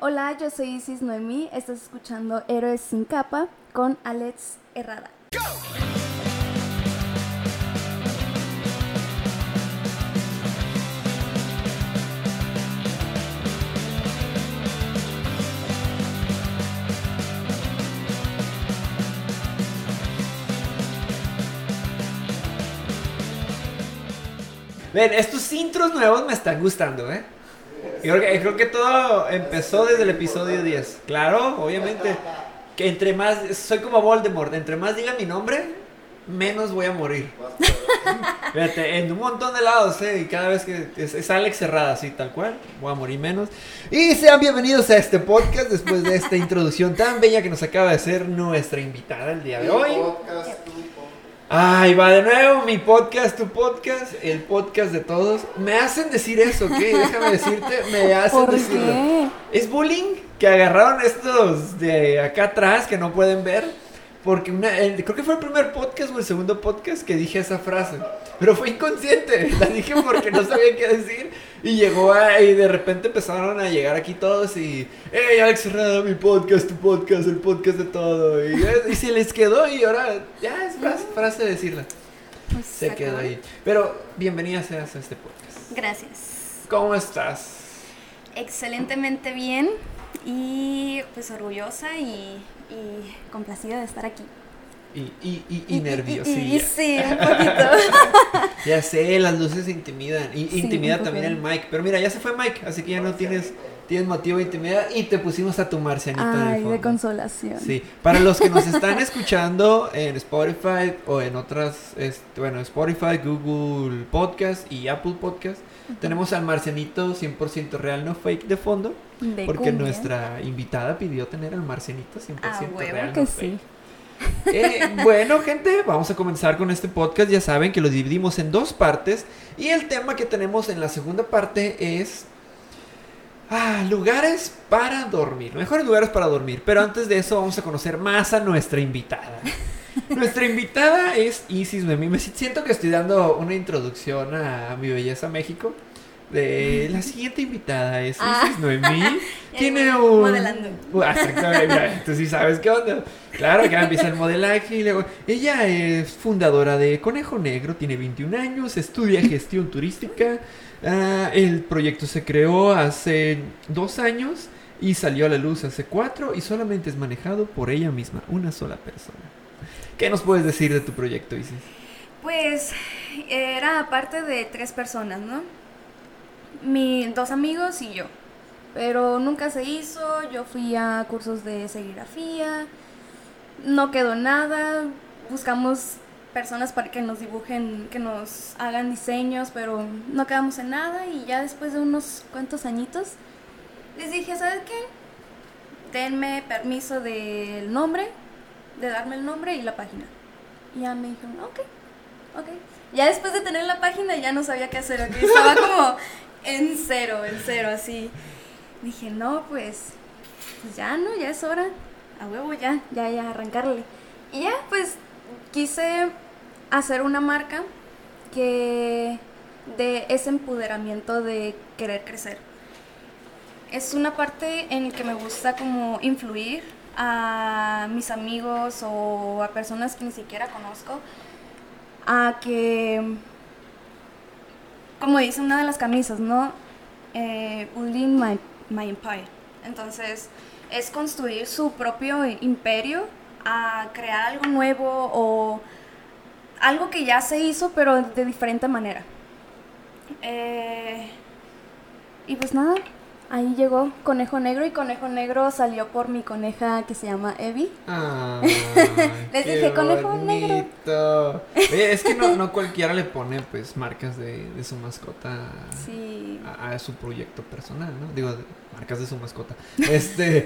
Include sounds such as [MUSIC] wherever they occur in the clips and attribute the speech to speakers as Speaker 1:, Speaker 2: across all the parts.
Speaker 1: Hola, yo soy Isis Noemí. Estás escuchando Héroes sin capa con Alex Herrada.
Speaker 2: Ven, estos intros nuevos me están gustando, ¿eh? Yo creo que, creo que todo empezó desde el episodio 10. Claro, obviamente. Que entre más. Soy como Voldemort. Entre más diga mi nombre, menos voy a morir. [LAUGHS] Fíjate, en un montón de lados, ¿eh? Y cada vez que es, es Alex cerrada, así tal cual, voy a morir menos. Y sean bienvenidos a este podcast después de esta introducción tan bella que nos acaba de hacer nuestra invitada el día de hoy. Ay, va de nuevo, mi podcast, tu podcast, el podcast de todos. Me hacen decir eso, ¿ok? Déjame decirte, me [LAUGHS] hacen
Speaker 1: ¿Por
Speaker 2: decirlo.
Speaker 1: qué?
Speaker 2: Es bullying que agarraron estos de acá atrás que no pueden ver. Porque una, el- creo que fue el primer podcast o el segundo podcast que dije esa frase. Pero fue inconsciente. [LAUGHS] La dije porque no sabía qué decir. Y llegó a, y de repente empezaron a llegar aquí todos y. ¡Hey, Alex Herrera, mi podcast, tu podcast, el podcast de todo! Y, y se les quedó y ahora ya es frase, frase de decirla.
Speaker 1: Pues,
Speaker 2: Se quedó
Speaker 1: acabó.
Speaker 2: ahí. Pero bienvenida seas a este podcast.
Speaker 1: Gracias.
Speaker 2: ¿Cómo estás?
Speaker 1: Excelentemente bien y pues orgullosa y, y complacida de estar aquí.
Speaker 2: Y, y, y, y nerviosilla.
Speaker 1: Sí, un [LAUGHS] poquito.
Speaker 2: Ya sé, las luces intimidan. Y
Speaker 1: Sí,
Speaker 2: intimida también el Mike. Pero mira, ya se fue Mike, así que ya no tienes, tienes motivo de intimidar. Y te pusimos a tu el
Speaker 1: Ay,
Speaker 2: fondo.
Speaker 1: de consolación.
Speaker 2: Sí, para los que nos están [LAUGHS] escuchando en Spotify o en otras, este, bueno, Spotify, Google Podcast y Apple Podcast, tenemos al marcianito 100% real, no fake de fondo,
Speaker 1: De
Speaker 2: porque
Speaker 1: cumbia.
Speaker 2: nuestra invitada pidió tener al marcianito 100%
Speaker 1: Ah,
Speaker 2: real.
Speaker 1: que
Speaker 2: no
Speaker 1: sí.
Speaker 2: Eh, bueno, gente, vamos a comenzar con este podcast. Ya saben que lo dividimos en dos partes. Y el tema que tenemos en la segunda parte es. Ah, lugares para dormir. Mejores lugares para dormir. Pero antes de eso, vamos a conocer más a nuestra invitada. Nuestra invitada es Isis Noemí. Me siento que estoy dando una introducción a, mi belleza México. De la siguiente invitada es
Speaker 1: Ah.
Speaker 2: Isis Noemí. [LAUGHS] Tiene un.
Speaker 1: modelando.
Speaker 2: Ah, exactamente, tú sí sabes qué onda. Claro, que empieza el modelaje y luego. Ella es fundadora de Conejo Negro, tiene 21 años, estudia gestión turística. Ah, el proyecto se creó hace dos años y salió a la luz hace cuatro y solamente es manejado por ella misma, una sola persona. ¿Qué nos puedes decir de tu proyecto, Isis?
Speaker 1: Pues era parte de tres personas, ¿no? Mis dos amigos y yo. Pero nunca se hizo, yo fui a cursos de serigrafía, no quedó nada, buscamos personas para que nos dibujen, que nos hagan diseños, pero no quedamos en nada y ya después de unos cuantos añitos les dije, ¿sabes qué? Denme permiso del nombre, de darme el nombre y la página. Y ya me dijeron, ok, ok. Ya después de tener la página ya no sabía qué hacer, ok. Estaba como en cero, en cero, así. Dije, no, pues, pues ya, ¿no? Ya es hora. A huevo, ya, ya, ya, arrancarle. Y ya, pues, quise hacer una marca que de ese empoderamiento de querer crecer. Es una parte en que me gusta como influir a mis amigos o a personas que ni siquiera conozco a que, como dice una de las camisas, ¿no? Eh, building my, my empire. Entonces, es construir su propio imperio a crear algo nuevo o algo que ya se hizo, pero de diferente manera. Eh, y pues nada, ahí llegó Conejo Negro y Conejo Negro salió por mi coneja que se llama Evie.
Speaker 2: Ay, [LAUGHS]
Speaker 1: Les
Speaker 2: qué
Speaker 1: dije, "Conejo negro".
Speaker 2: Oye, es que no, no cualquiera le pone pues marcas de, de su mascota
Speaker 1: Sí.
Speaker 2: a, a su proyecto personal, ¿no? Digo, de- marcas de su mascota. [LAUGHS] Este,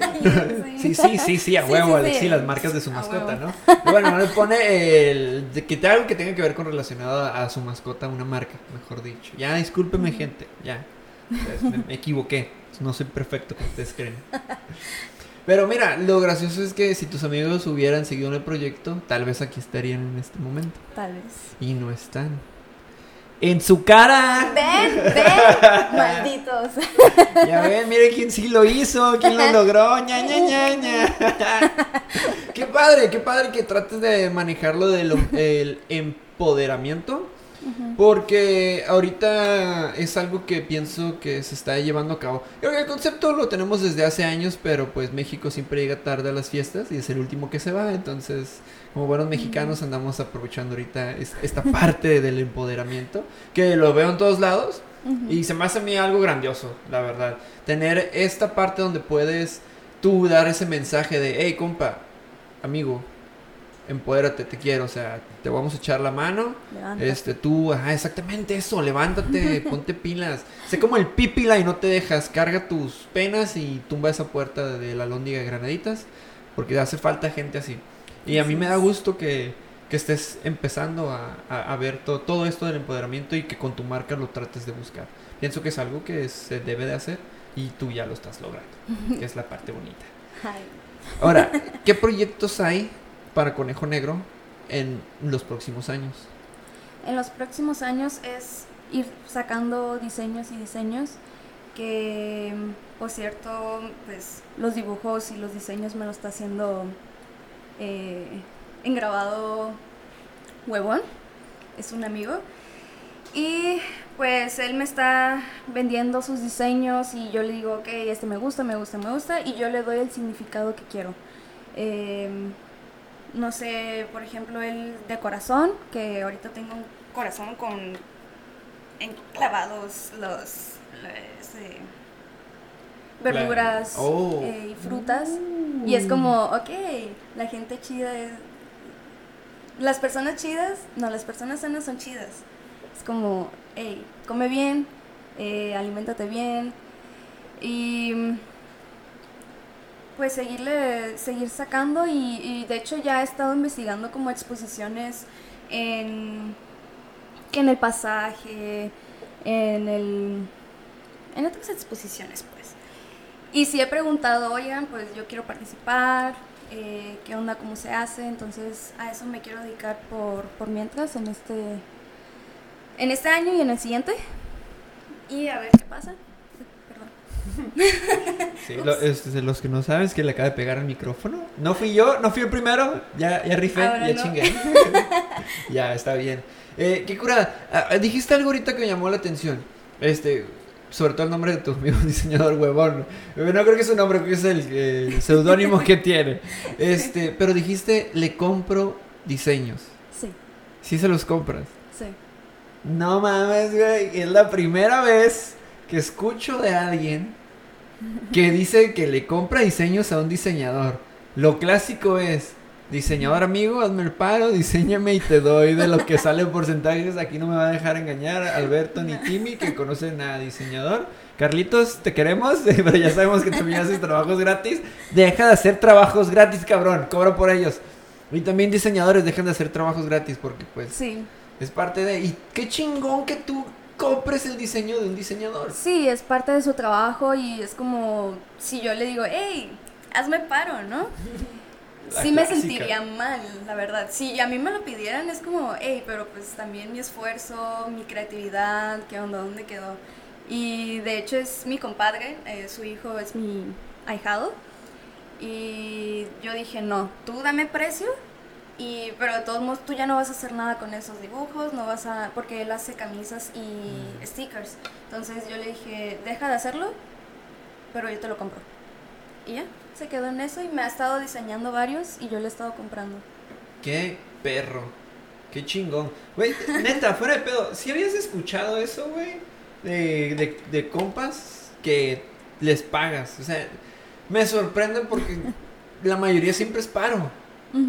Speaker 1: Sí. [LAUGHS]
Speaker 2: sí, sí, sí, sí, a
Speaker 1: Sí,
Speaker 2: huevo,
Speaker 1: sí,
Speaker 2: Alex,
Speaker 1: sí.
Speaker 2: sí, las marcas de su mascota. ¿no? Y bueno, no le pone el, de que te- algo que tenga que ver con relacionado a, a su mascota, una marca, mejor dicho. Ya, discúlpeme, gente, ya. Pues, me, me equivoqué, no soy perfecto como ustedes creen. Pero mira, lo gracioso es que si tus amigos hubieran seguido en el proyecto, tal vez aquí estarían en este momento.
Speaker 1: Tal vez.
Speaker 2: Y no están. En su cara.
Speaker 1: Ven, ven, [LAUGHS] malditos.
Speaker 2: Ya ven, miren quién sí lo hizo, quién lo logró. ña, ña, ña, ña. Qué padre, qué padre que trates de manejarlo del el empoderamiento. Porque ahorita es algo que pienso que se está llevando a cabo. El concepto lo tenemos desde hace años, pero pues México siempre llega tarde a las fiestas y es el último que se va. Entonces, como buenos mexicanos andamos aprovechando ahorita es- esta parte del empoderamiento, que lo veo en todos lados. Y se me hace a mí algo grandioso, la verdad. Tener esta parte donde puedes tú dar ese mensaje de, hey, compa, amigo, empodérate, te quiero, o sea, te vamos a echar la mano.
Speaker 1: Levántate.
Speaker 2: Este, tú, ajá, exactamente eso, levántate, [LAUGHS] ponte pilas. Sé como el pípila y no te dejas, carga tus penas y tumba esa puerta de la lóndiga de granaditas, porque hace falta gente así. Y a mí me da gusto que, que estés empezando a, a- a ver to- todo esto del empoderamiento y que con tu marca lo trates de buscar. Pienso que es algo que se debe de hacer y tú ya lo estás logrando, que es la parte bonita. [LAUGHS] Ahora, ¿qué proyectos hay para Conejo Negro en los próximos años?
Speaker 1: En los próximos años es ir sacando diseños y diseños que, por cierto, pues los dibujos y los diseños me lo está haciendo eh, engrabado Huevón, es un amigo. Y pues él me está vendiendo sus diseños y yo le digo, ok, este me gusta, me gusta, me gusta, y yo le doy el significado que quiero. Em, no sé, por ejemplo, el de corazón, que ahorita tengo un corazón con enclavados los, los, eh, verduras
Speaker 2: Oh.
Speaker 1: eh, y frutas. Y es como, ok, la gente chida es... Las personas chidas, no, las personas sanas son chidas. Es como, hey, come bien, eh, aliméntate bien. Y pues seguirle, seguir sacando y, y de hecho ya he estado investigando como exposiciones en, en el pasaje, en el, en otras exposiciones pues. Y sí he preguntado, oigan, pues yo quiero participar, eh, qué onda, cómo se hace, entonces a eso me quiero dedicar por, por mientras en este, en este año y en el siguiente. Y a ver qué pasa. [LAUGHS]
Speaker 2: Sí, lo- este, de los que no saben es que le acaba de pegar al micrófono. No fui yo, no fui el primero. Ya, ya rifé,
Speaker 1: Ahora
Speaker 2: ya
Speaker 1: no.
Speaker 2: chingué. [LAUGHS] ya, está bien. Eh, qué curada. Ah, ah, dijiste algo ahorita que me llamó la atención. Este, sobre todo el nombre de tu amigo [LAUGHS] diseñador huevón. No creo que es su nombre, creo que es el, eh, el seudónimo que tiene. Este, pero dijiste, le compro diseños.
Speaker 1: Sí,
Speaker 2: Sí se los compras.
Speaker 1: sí.
Speaker 2: No mames, güey. Es la primera vez que escucho de alguien que dice que le compra diseños a un diseñador. Lo clásico es, diseñador amigo, hazme el paro, diseñame y te doy de lo que sale en porcentajes. Aquí no me va a dejar engañar Alberto ni Timmy, que conocen a diseñador. Carlitos, te queremos, [LAUGHS] pero ya sabemos que también haces trabajos gratis. Deja de hacer trabajos gratis, cabrón. Cobra por ellos. Y también diseñadores dejan de hacer trabajos gratis porque pues
Speaker 1: Sí,
Speaker 2: es parte de... Y qué chingón que tú compres el diseño de un diseñador.
Speaker 1: sí, es parte de su trabajo y es como si yo le digo, hey, hazme paro, ¿no?
Speaker 2: La
Speaker 1: Sí me
Speaker 2: clásica.
Speaker 1: sentiría mal, la verdad. Si a mí me lo pidieran es como, hey, pero pues también mi esfuerzo, mi creatividad, ¿qué onda? ¿Dónde quedó? Y de hecho es mi compadre, eh, su hijo es mi ahijado. Y yo dije, no, tú dame precio, y, pero de todos modos tú ya no vas a hacer nada con esos dibujos, no vas a, porque él hace camisas y stickers. Entonces yo le dije, deja de hacerlo, pero yo te lo compro. Y ya, se quedó en eso y me ha estado diseñando varios y yo le he estado comprando.
Speaker 2: Qué perro. Qué chingón. Güey, neta, [LAUGHS] fuera de pedo. ¿Sí habías escuchado eso, güey? De, de, de compas que les pagas. O sea, me sorprende porque la mayoría siempre es paro.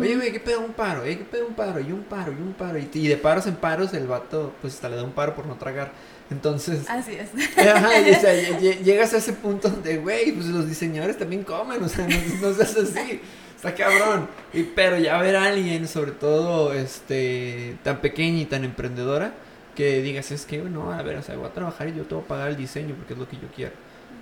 Speaker 2: Oye, güey, ¿qué pedo un paro? Oye, ¿qué pedo un paro? Y un paro, y un paro. Y, y de paros en paros el vato, pues hasta le da un paro por no tragar. Entonces,
Speaker 1: Así es. [LAUGHS]
Speaker 2: Ajá, y, o sea, [LAUGHS] lle- lle- llegas a ese punto donde, güey, pues los diseñadores también comen, o sea, no, no seas así, está cabrón. Y, pero ya ver a alguien, sobre todo, este, tan pequeña y tan emprendedora, que digas, es que, no, a ver, o sea, voy a trabajar y yo te voy a pagar el diseño porque es lo que yo quiero.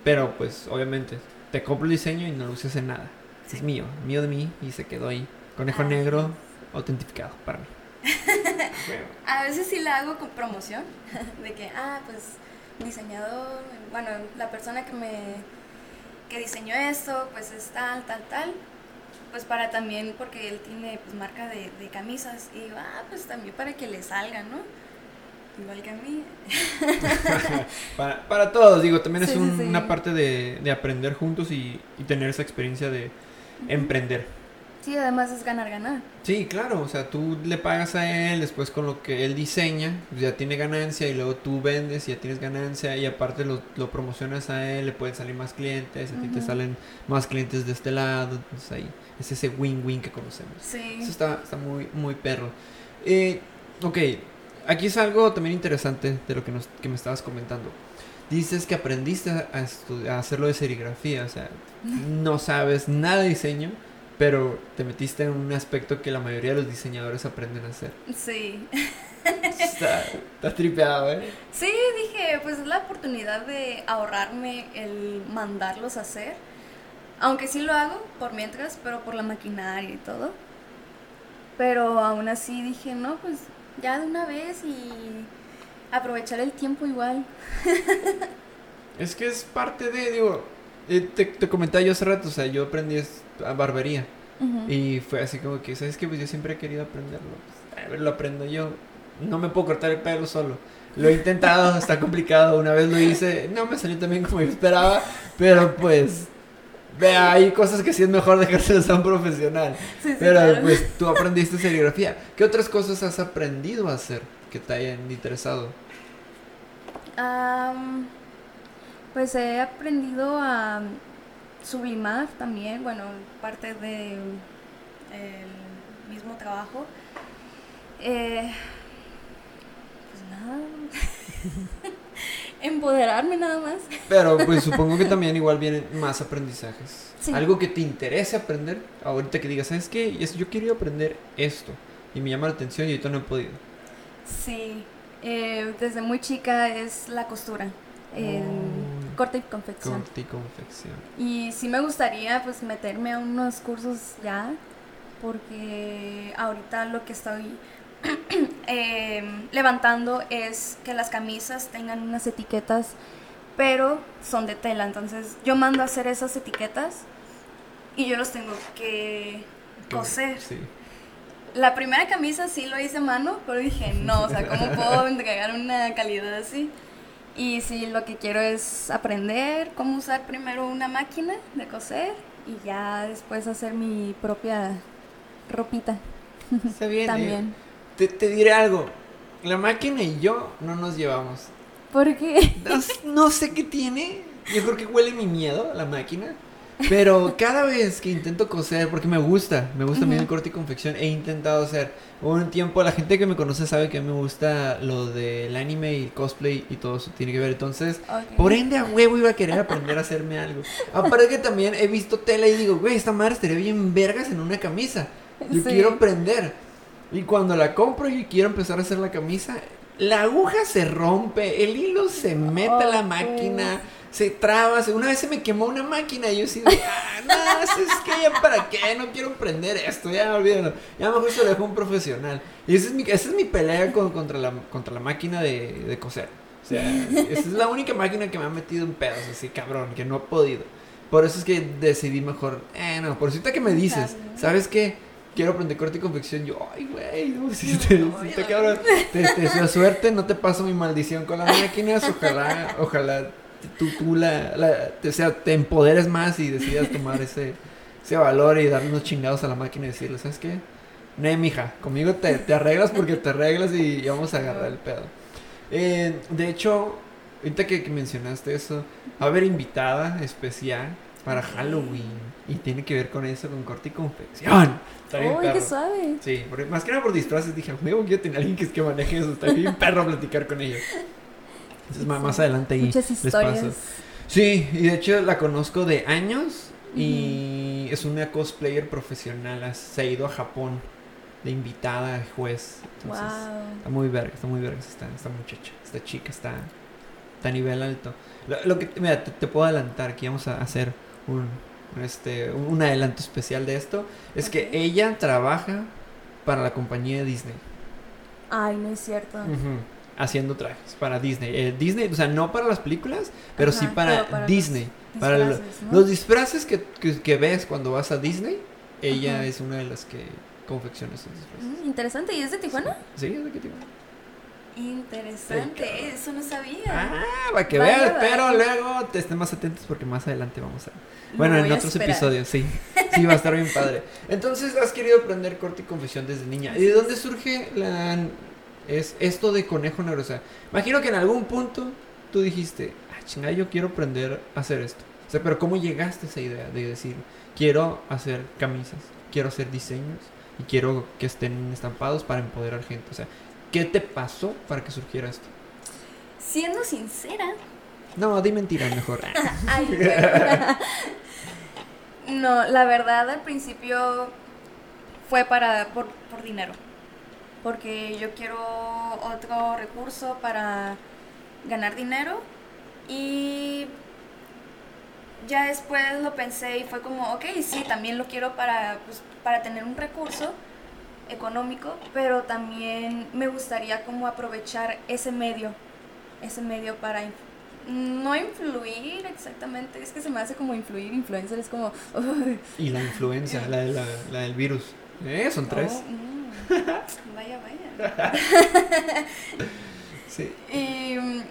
Speaker 2: Pero, pues, obviamente, te compro el diseño y no lo uses en nada. Es mío, mío de mí y se quedó ahí. Conejo
Speaker 1: Así
Speaker 2: negro, autentificado para mí. [LAUGHS]
Speaker 1: A veces sí la hago con promoción, [LAUGHS] de que, ah, pues diseñador, bueno, la persona que me que diseñó esto, pues es tal, tal, tal, pues para también, porque él tiene pues marca de, de camisas, y digo, ah, pues también para que le salga, ¿no? Igual que a mí. [LAUGHS]
Speaker 2: para, para todos, digo, también es
Speaker 1: Sí,
Speaker 2: un-
Speaker 1: sí.
Speaker 2: una parte de, de aprender juntos y, y tener esa experiencia de emprender.
Speaker 1: Sí, además es ganar, ganar.
Speaker 2: Sí, claro, o sea, tú le pagas a él, después con lo que él diseña, pues ya tiene ganancia y luego tú vendes y ya tienes ganancia y aparte lo, lo promocionas a él, le pueden salir más clientes, a ti te salen más clientes de este lado, entonces ahí es ese win-win que conocemos.
Speaker 1: Sí.
Speaker 2: Eso está, está muy, muy perro. Eh, ok, aquí es algo también interesante de lo que, nos, que me estabas comentando. Dices que aprendiste a, a hacerlo de serigrafía, o sea, no sabes nada de diseño, pero te metiste en un aspecto que la mayoría de los diseñadores aprenden a hacer.
Speaker 1: Sí.
Speaker 2: Está, está tripeado, ¿eh?
Speaker 1: Sí, dije, pues es la oportunidad de ahorrarme el mandarlos a hacer. Aunque sí lo hago por mientras, pero por la maquinaria y todo. Pero aún así dije, no, pues ya de una vez y aprovechar el tiempo igual. [LAUGHS]
Speaker 2: Es que es parte de, digo, eh, te, te comentaba yo hace rato, o sea, yo aprendí barbería. Y fue así como que, ¿sabes qué? Pues yo siempre he querido aprenderlo. Pues, a ver, lo aprendo yo. No me puedo cortar el pelo solo. Lo he intentado, [LAUGHS] está complicado. Una vez lo hice, no me salió tan bien como yo esperaba. Pero pues, vea, hay cosas que sí es mejor dejárselas a un profesional.
Speaker 1: Sí, sí,
Speaker 2: Pero
Speaker 1: claro.
Speaker 2: pues tú aprendiste serigrafía. ¿Qué otras cosas has aprendido a hacer que te hayan interesado?
Speaker 1: Am, pues he aprendido a sublimar también, bueno, parte del mismo trabajo. Eh, pues nada, [LAUGHS] empoderarme nada más.
Speaker 2: Pero pues [LAUGHS] supongo que también igual vienen más aprendizajes.
Speaker 1: Sí.
Speaker 2: Algo que te interese aprender. Ahorita que digas, ¿sabes qué? Yo quería aprender esto. Y me llama la atención y ahorita no he podido.
Speaker 1: Sí, eh, desde muy chica es la costura. Corte y confección.
Speaker 2: Corte y confección.
Speaker 1: Y sí me gustaría pues meterme a unos cursos ya, porque ahorita lo que estoy eh, [CLEARS THROAT] levantando es que las camisas tengan unas etiquetas, pero son de tela. Entonces yo mando a hacer esas etiquetas y yo los tengo que coser.
Speaker 2: Sí.
Speaker 1: La primera camisa sí lo hice a mano, pero dije, no, o sea, ¿cómo [LAUGHS] puedo entregar una calidad así? Y sí, lo que quiero es aprender cómo usar primero una máquina de coser y ya después hacer mi propia ropita
Speaker 2: Está bien. eh,
Speaker 1: también.
Speaker 2: te, te diré algo. La máquina y yo no nos llevamos.
Speaker 1: Porque
Speaker 2: No, s- no sé qué tiene. Yo creo que huele mi miedo a la máquina. Pero cada vez que intento coser, porque me gusta, me gusta también el corte y confección, he intentado hacer. Un tiempo, la gente que me conoce sabe que me gusta lo del anime y el cosplay y todo eso tiene que ver. Entonces, por ende, a huevo iba a querer aprender a hacerme algo. Aparte que también he visto tela y digo, güey, esta madre estaría bien vergas en una camisa. Yo
Speaker 1: Sí.
Speaker 2: quiero aprender. Y cuando la compro y quiero empezar a hacer la camisa, la aguja se rompe, el hilo se mete a la máquina, se traba. Una vez se me quemó una máquina y yo de, ah, no, es que ya para qué, no quiero aprender esto, ya olvídalo. Ya mejor se lo dejo a un profesional. Y esa es mi, esa es mi pelea con- contra, la, contra la máquina de, de coser. O sea, esa es la única máquina que me ha metido en pedos, así cabrón, que no he podido. Por eso es que decidí mejor, eh, no, por cierto que me dices. ¿sabes qué? Quiero aprender corte y confección. Yo, ay, güey, no, sí, te,
Speaker 1: No,
Speaker 2: sí
Speaker 1: ya
Speaker 2: te
Speaker 1: no.
Speaker 2: cabrón. Te, suerte, no te paso mi maldición con las máquinas. Ojalá, ojalá tú, tú la, la- te, o sea, te empoderes más y decidas tomar [LAUGHS] ese, ese valor y darle unos chingados a la máquina y decirle, ¿sabes qué? No, mija, conmigo te, te arreglas porque te arreglas y, y vamos a agarrar el pedo. Eh, de hecho, ahorita que, que mencionaste eso, va a haber invitada especial para. Halloween. Y tiene que ver con eso, con corte y confección. Está bien
Speaker 1: ¡Uy, qué suave!
Speaker 2: Sí, porque más que nada por disfraces dije, huevo, quiero tener a alguien que, que maneje eso. Está bien perro platicar con ellos. Entonces, más adelante ahí
Speaker 1: Muchas
Speaker 2: les
Speaker 1: historias.
Speaker 2: paso. Sí, y de hecho la conozco de años y es una cosplayer profesional. Se ha ido a Japón de invitada, juez. Entonces,
Speaker 1: wow.
Speaker 2: Está muy verga, está muy verga esta, esta muchacha. Esta chica está, está a nivel alto. Lo, lo que, mira, te, te puedo adelantar que vamos a hacer un, este, un adelanto especial de esto. Es que ella trabaja para la compañía de Disney.
Speaker 1: Ay, no es cierto.
Speaker 2: Haciendo trajes para Disney. Eh, Disney, o sea, no para las películas, pero sí para,
Speaker 1: para los
Speaker 2: Disney. para lo-
Speaker 1: disfraces, ¿no?
Speaker 2: los disfraces que, que, que ves cuando vas a Disney, ella
Speaker 1: Ajá.
Speaker 2: es una de las que confecciona esos disfraces.
Speaker 1: Mm, interesante. ¿Y es de Tijuana?
Speaker 2: Sí, es de digo.
Speaker 1: Interesante, eso no sabía.
Speaker 2: Ah, para que veas, pero luego te estén más atentos porque más adelante vamos a... Bueno, en
Speaker 1: a
Speaker 2: otros
Speaker 1: esperar.
Speaker 2: episodios, sí. Sí, va a estar bien padre. Entonces, has querido aprender corte y confesión desde niña. ¿Y de dónde surge la es esto de conejo negro? O sea, imagino que en algún punto tú dijiste, ah, chingada, yo quiero aprender a hacer esto. O sea, pero ¿cómo llegaste a esa idea de decir, quiero hacer camisas, quiero hacer diseños y quiero que estén estampados para empoderar gente? O sea, ¿qué te pasó para que surgiera esto?
Speaker 1: Siendo sincera.
Speaker 2: No, di mentiras mejor. [LAUGHS]
Speaker 1: Ay, [LAUGHS] no, la verdad al principio fue para por, por dinero. Porque yo quiero otro recurso para ganar dinero. Y ya después lo pensé y fue como, ok, sí, también lo quiero para, pues, para tener un recurso económico, pero también me gustaría como aprovechar ese medio, ese medio para no influir exactamente, es que se me hace como influir, influencer es como, [LAUGHS] "Uy,
Speaker 2: Y la influencia, la, de la, la del virus. Eh, son tres.
Speaker 1: oh, mm, [LAUGHS] vaya, vaya. [LAUGHS]
Speaker 2: Sí.
Speaker 1: Y mm,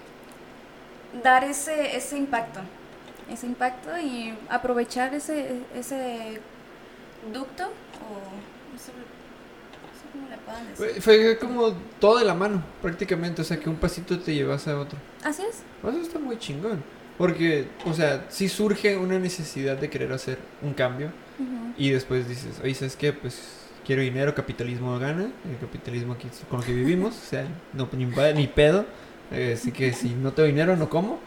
Speaker 1: dar ese, ese impacto, ese impacto y aprovechar ese, ese ducto o no sé, no sé cómo le puedan decir.
Speaker 2: Fue, como todo de la mano, prácticamente. O sea, que un pasito te llevas a otro.
Speaker 1: Así es.
Speaker 2: Eso está muy chingón. Porque, o sea, sí surge una necesidad de querer hacer un cambio. Y después dices, oye, ¿sabes qué? Pues quiero dinero, capitalismo gana. El capitalismo aquí con lo que vivimos. O sea, no, ni, pedo. Eh, así que si no tengo dinero, no como.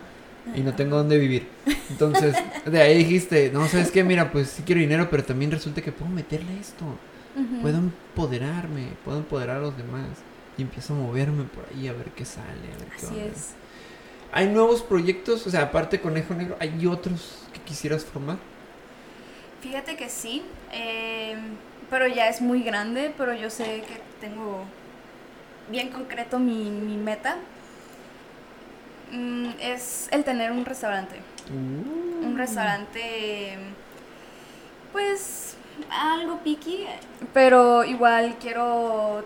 Speaker 2: Y no tengo dónde vivir. Entonces, de ahí dijiste, no, ¿sabes qué? Mira, pues sí quiero dinero, pero también resulta que puedo meterle esto. Puedo empoderarme, puedo empoderar a los demás. Y empiezo a moverme por ahí a ver qué sale. A ver qué
Speaker 1: Así es.
Speaker 2: ¿Hay nuevos proyectos? O sea, aparte de Conejo Negro, ¿hay otros que quisieras formar?
Speaker 1: Fíjate que sí, eh, pero ya es muy grande, pero yo sé que tengo bien concreto mi, mi meta. Mm, es el tener un restaurante. Un restaurante, pues, algo picky, pero igual quiero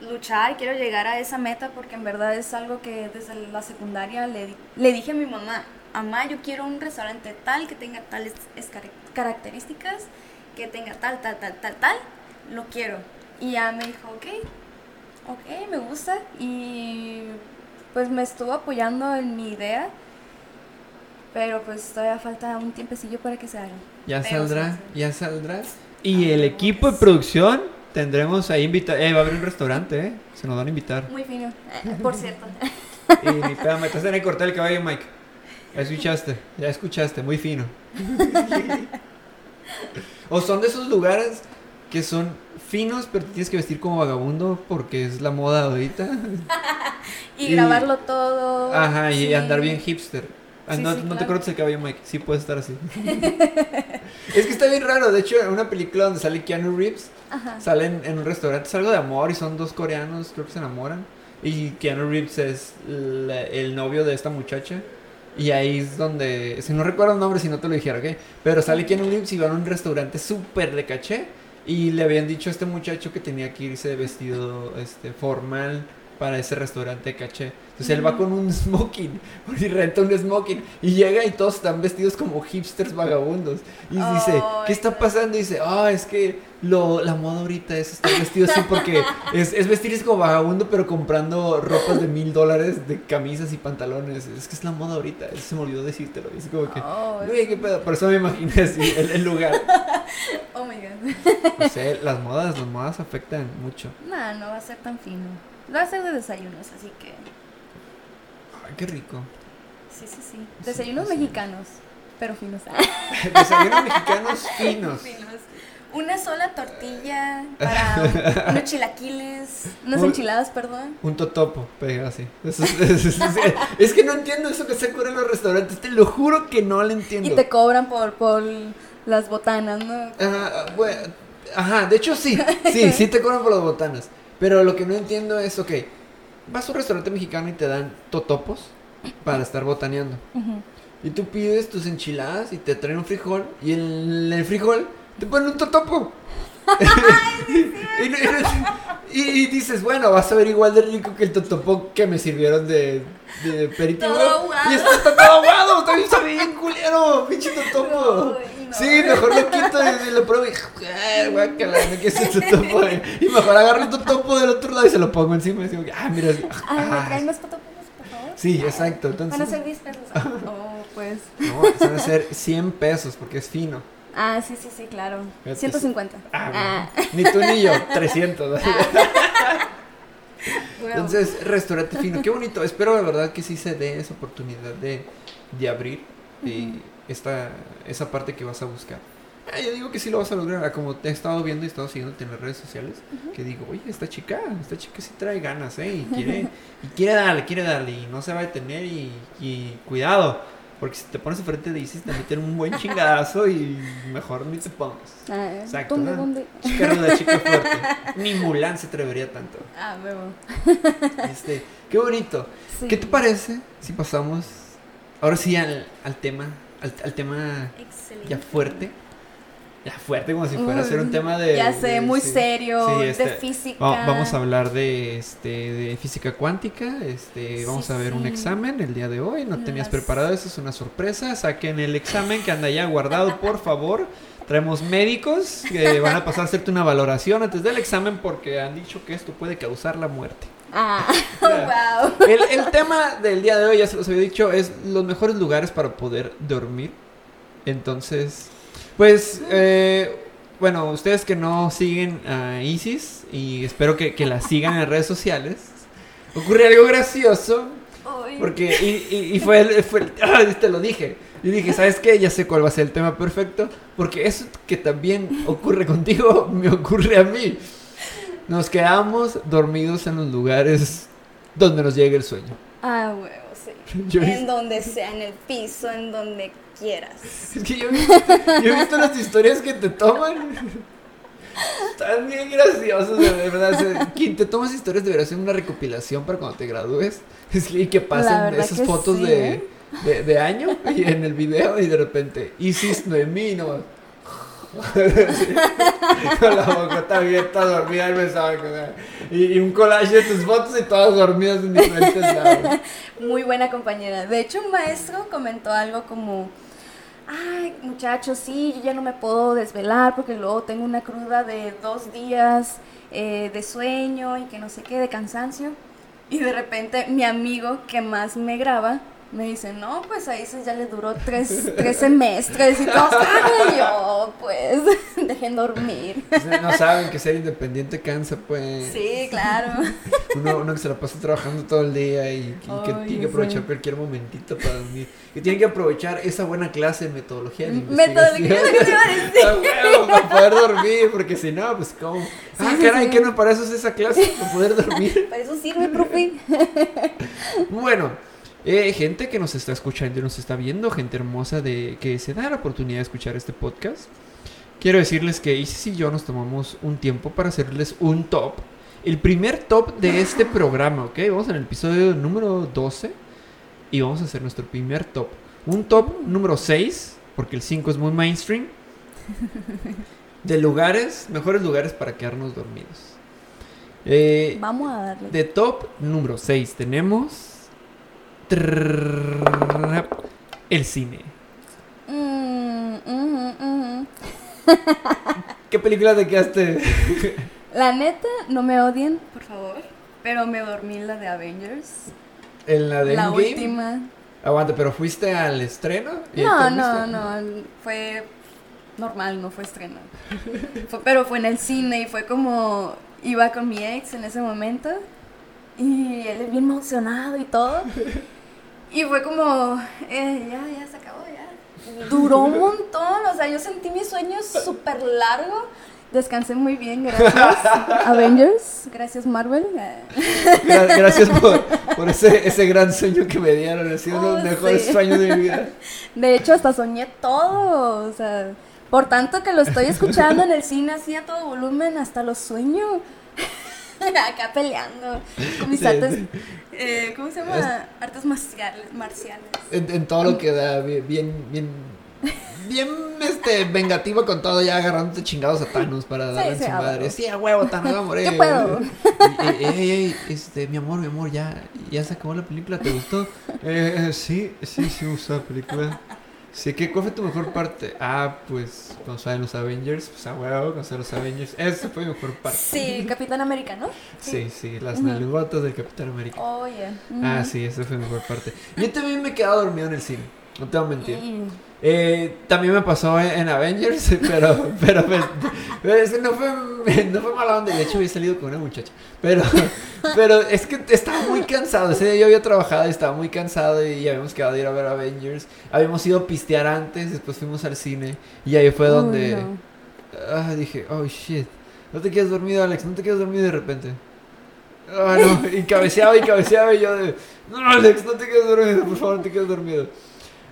Speaker 1: luchar, quiero llegar a esa meta porque en verdad es algo que desde la secundaria le, le dije a mi mamá, mamá, yo quiero un restaurante tal que tenga tales características, que tenga tal, tal, tal, tal, tal, lo quiero. Y ya me dijo, ok, ok, me gusta y pues me estuvo apoyando en mi idea. Pero pues todavía falta un tiempecillo para que se haga.
Speaker 2: Ya
Speaker 1: Pero
Speaker 2: saldrá,
Speaker 1: sí,
Speaker 2: ya saldrá. Y el equipo de producción tendremos ahí invitar. Eh, va a haber un restaurante, ¿eh? Se nos van a invitar.
Speaker 1: Muy fino, eh, [LAUGHS] por cierto.
Speaker 2: Y ni pedo, me estás en el cortar el caballo, Mike. Ya escuchaste, ya escuchaste, muy fino. [LAUGHS] o son de esos lugares que son finos, pero te tienes que vestir como vagabundo porque es la moda ahorita. [LAUGHS]
Speaker 1: Y,
Speaker 2: Y-
Speaker 1: grabarlo todo.
Speaker 2: Ajá, y andar bien hipster. Ah,
Speaker 1: Sí,
Speaker 2: no,
Speaker 1: sí,
Speaker 2: no te
Speaker 1: claro.
Speaker 2: cortes el cabello, Mike. Sí puedes estar así. [LAUGHS] [LAUGHS] es que está bien raro. De hecho, en una película donde sale Keanu Reeves,
Speaker 1: Ajá.
Speaker 2: salen en un restaurante, es algo de amor y son dos coreanos, creo que se enamoran. Y Keanu Reeves es el novio de esta muchacha. Y ahí es donde, si no recuerdo el nombre, si no te lo dijera, ¿ok? Pero sale Keanu Reeves y van a un restaurante súper de caché. Y le habían dicho a este muchacho que tenía que irse vestido este, formal para ese restaurante caché. Entonces él va con un [LAUGHS] smoking y renta un smoking y llega y todos están vestidos como hipsters vagabundos. Y dice, ¿qué está
Speaker 1: no.
Speaker 2: pasando? Y dice, ah, es que lo, la moda ahorita es estar vestido así porque [LAUGHS] es, es vestirse como vagabundo pero comprando ropas de mil dólares de camisas y pantalones. Es que es la moda ahorita. Eso se me olvidó decírtelo. Y es como que,
Speaker 1: Oh,
Speaker 2: güey, qué pedo. Por eso me imaginé así el, el lugar. [LAUGHS]
Speaker 1: oh my god.
Speaker 2: O sea, las modas, las modas afectan mucho.
Speaker 1: Nah, no va a ser tan fino. Va a ser de desayunos, así que.
Speaker 2: Ay, qué rico.
Speaker 1: Sí, sí, sí. Desayunos
Speaker 2: sí.
Speaker 1: mexicanos, pero finos. [LAUGHS] [LAUGHS]
Speaker 2: Desayunos mexicanos finos.
Speaker 1: Finos. Una sola tortilla para un- [LAUGHS] unos chilaquiles, unas
Speaker 2: Un-
Speaker 1: enchiladas, perdón.
Speaker 2: Un totopo, pega así. Eso es, es- es- es- es que no entiendo eso que se ocurre en los restaurantes. Te lo juro que no lo entiendo.
Speaker 1: Y te cobran por, por las botanas, ¿no?
Speaker 2: Ajá, bueno, ajá, de hecho sí, sí, sí te cobran por las botanas. Pero lo que no entiendo es, ok, vas a un restaurante mexicano y te dan totopos para estar botaneando. Y tú pides tus enchiladas y te traen un frijol y en el frijol te ponen un totopo. [LAUGHS] [LAUGHS] y, dices, bueno, vas a ver igual de rico que el totopo que me sirvieron de, de aperitivo. Y está, todo aguado, está bien culero, pinche [LAUGHS] totopo. Sí, mejor lo quito y lo pruebo y. Guácala, quise este tu topo. Y mejor agarro tu topo del otro lado y se lo pongo encima y digo, ah, mira. Ah,
Speaker 1: más topos, por favor?
Speaker 2: Sí, exacto. Entonces...
Speaker 1: Van a ser 10 pesos. Oh, pues.
Speaker 2: No, van a ser 100 pesos porque es fino.
Speaker 1: Ah, sí, sí, sí, claro. 150.
Speaker 2: Ah. [LAUGHS] Ni tú ni yo, 300. [LAUGHS] Entonces, restaurante fino, qué bonito. Espero de verdad que sí se dé esa oportunidad de, de abrir esta, esa parte que vas a buscar. Ah, yo digo que sí lo vas a lograr, ah, como te he estado viendo y he estado siguiéndote en las redes sociales, uh -huh. que digo, oye, esta chica, esta chica sí trae ganas, ¿eh? Y [LAUGHS] quiere, y quiere darle, quiere darle, y no se va a detener, y, y cuidado, porque si te pones enfrente de ISIS te meten un buen chingadazo y mejor ni te pongas.
Speaker 1: Ah, eh,
Speaker 2: Exacto.
Speaker 1: ¿Dónde, dónde?
Speaker 2: Chica ruda, chica fuerte. [LAUGHS] Ni Mulan se atrevería tanto.
Speaker 1: Ah, bebo.
Speaker 2: Este, qué bonito.
Speaker 1: Sí.
Speaker 2: ¿Qué te parece si pasamos ahora sí al, al tema al, al tema ya fuerte. Ya fuerte, como si fuera a ser un
Speaker 1: mm,
Speaker 2: tema de.
Speaker 1: Ya sé, muy serio, de
Speaker 2: este,
Speaker 1: física.
Speaker 2: Vamos a hablar de, este, de física cuántica. Este, vamos a ver un examen el día de hoy. No, tenías preparado, eso es una sorpresa. Saquen el examen que anda ya guardado, por [LAUGHS] favor. Traemos médicos que van a pasar a hacerte una valoración antes del examen porque han dicho que esto puede causar la muerte.
Speaker 1: Ah, wow.
Speaker 2: El, tema del día de hoy, ya se los había dicho, es los mejores lugares para poder dormir. Entonces, pues, eh, bueno, ustedes que no siguen a Isis y espero que, que la sigan en redes sociales, ocurre algo gracioso. Porque, y, y, fue, el, fue el, ah, te lo dije. Y dije, ¿sabes qué? Ya sé cuál va a ser el tema perfecto. Porque eso que también ocurre [LAUGHS] contigo, me ocurre a mí. Nos quedamos dormidos en los lugares donde nos llegue el sueño.
Speaker 1: Ah, huevo, sí. [LAUGHS]
Speaker 2: Yo
Speaker 1: en donde sea, en el piso, en donde quieras. [LAUGHS]
Speaker 2: Es que yo he visto, yo he visto las historias que te toman. Están bien graciosos, de verdad. Quien te tomas historias debería hacer una recopilación para cuando te gradúes. y que pasen esas fotos
Speaker 1: sí,
Speaker 2: de,
Speaker 1: ¿eh?
Speaker 2: de, de, año y en el video y de repente, Isis Noemí, no. [LAUGHS] Con la boca abierta, dormida. Y, y, un collage de tus fotos y todas dormidas en diferentes lados.
Speaker 1: Muy buena compañera. De hecho, un maestro comentó algo como. Ay, muchachos, sí, yo ya no me puedo desvelar porque luego tengo una cruda de dos días eh, de sueño y que no sé qué, de cansancio. Y de repente mi amigo que más me graba me dicen, no, pues a eso ya le duró tres, tres semestres y todo. Y yo, pues, [LAUGHS] dejen dormir.
Speaker 2: No saben que ser independiente cansa, pues.
Speaker 1: Sí, claro.
Speaker 2: Uno, uno que se la pasa trabajando todo el día y, que, tiene que aprovechar cualquier momentito para dormir. Que tiene que aprovechar esa buena clase de metodología de
Speaker 1: mm, Metodología que te iba a decir.
Speaker 2: Ah, para poder dormir, porque si no, pues, ¿cómo? Ah, caray, ¿qué no? Para eso es esa clase, para poder dormir.
Speaker 1: Para eso sirve, profe. [LAUGHS]
Speaker 2: Bueno. Eh, gente que nos está escuchando y nos está viendo, gente hermosa de que se da la oportunidad de escuchar este podcast. Quiero decirles que Isis y yo nos tomamos un tiempo para hacerles un top. El primer top de este programa, ¿ok? Vamos en el episodio número 12 y vamos a hacer nuestro primer top. Un top número 6, porque el 5 es muy mainstream, [LAUGHS] de lugares, mejores lugares para quedarnos dormidos. Eh,
Speaker 1: vamos a darle.
Speaker 2: De top número 6 tenemos el cine. ¿Qué película te quedaste?
Speaker 1: La neta, no me odien, por favor. Pero me dormí en la de Avengers.
Speaker 2: ¿En la de
Speaker 1: La
Speaker 2: Endgame?
Speaker 1: última.
Speaker 2: Aguanta, ¿pero fuiste al estreno?
Speaker 1: No, no, no. Fue normal, no fue estreno. pero fue en el cine y fue como. Iba con mi ex en ese momento. Y él es bien emocionado y todo. Y fue como. eh, ya, ya se acabó, ya. Duró un montón. O sea, yo sentí mi sueño súper largo. Descansé muy bien, gracias. [LAUGHS] Avengers, gracias Marvel.
Speaker 2: Gra- Gracias por, por ese, ese gran sueño que me dieron. Ha sido uno de los
Speaker 1: Oh,
Speaker 2: mejores
Speaker 1: sí.
Speaker 2: sueños de mi vida.
Speaker 1: De hecho, hasta soñé todo. O sea, por tanto que lo estoy escuchando en el cine así a todo volumen, hasta los sueño. [LAUGHS] Acá peleando con mis
Speaker 2: sí.
Speaker 1: Eh, ¿Cómo se llama?
Speaker 2: Es-
Speaker 1: Artes marciales. marciales.
Speaker 2: En, en todo lo que da, bien, bien, bien, este, vengativo con todo, ya agarrándote chingados a Thanos para darle en
Speaker 1: sí,
Speaker 2: su
Speaker 1: a
Speaker 2: madre. Sí, a huevo, Thanos, va a morir.
Speaker 1: Yo puedo.
Speaker 2: Ey, ey, este, mi amor, mi amor, ya, ya se acabó la película, ¿te gustó? Eh, sí, sí, sí me gustó la película. Sí, ¿qué, ¿cuál fue tu mejor parte? Ah, pues, cuando salen los Avengers, pues a huevo, cuando salen los Avengers. Esa fue mi mejor parte.
Speaker 1: Sí, Capitán América, ¿no?
Speaker 2: Sí, sí, las
Speaker 1: Ujú.
Speaker 2: nalgotas del Capitán América.
Speaker 1: Oh, yeah.
Speaker 2: Ah, sí, esa fue mi mejor parte. Yo también me he quedado dormido en el cine, no te voy a mentir.
Speaker 1: Mm.
Speaker 2: Eh, también me pasó en, en Avengers, [LAUGHS] pero, pero, pues, pero es que no fue, no fue mala onda. De hecho, había salido con una muchacha. Pero, [LAUGHS] pero es que estaba muy cansado. Ese día yo había trabajado y estaba muy cansado y habíamos quedado de ir a ver Avengers. Habíamos ido a pistear antes, después fuimos al cine y ahí fue
Speaker 1: Uy,
Speaker 2: donde
Speaker 1: no.
Speaker 2: ah, dije, oh shit. No te quedas dormido, Alex, no te quedas dormido de repente. Ah, no, y cabeceaba y cabeceaba y yo de, no, Alex, no te quedes dormido, por favor, no te quedes dormido.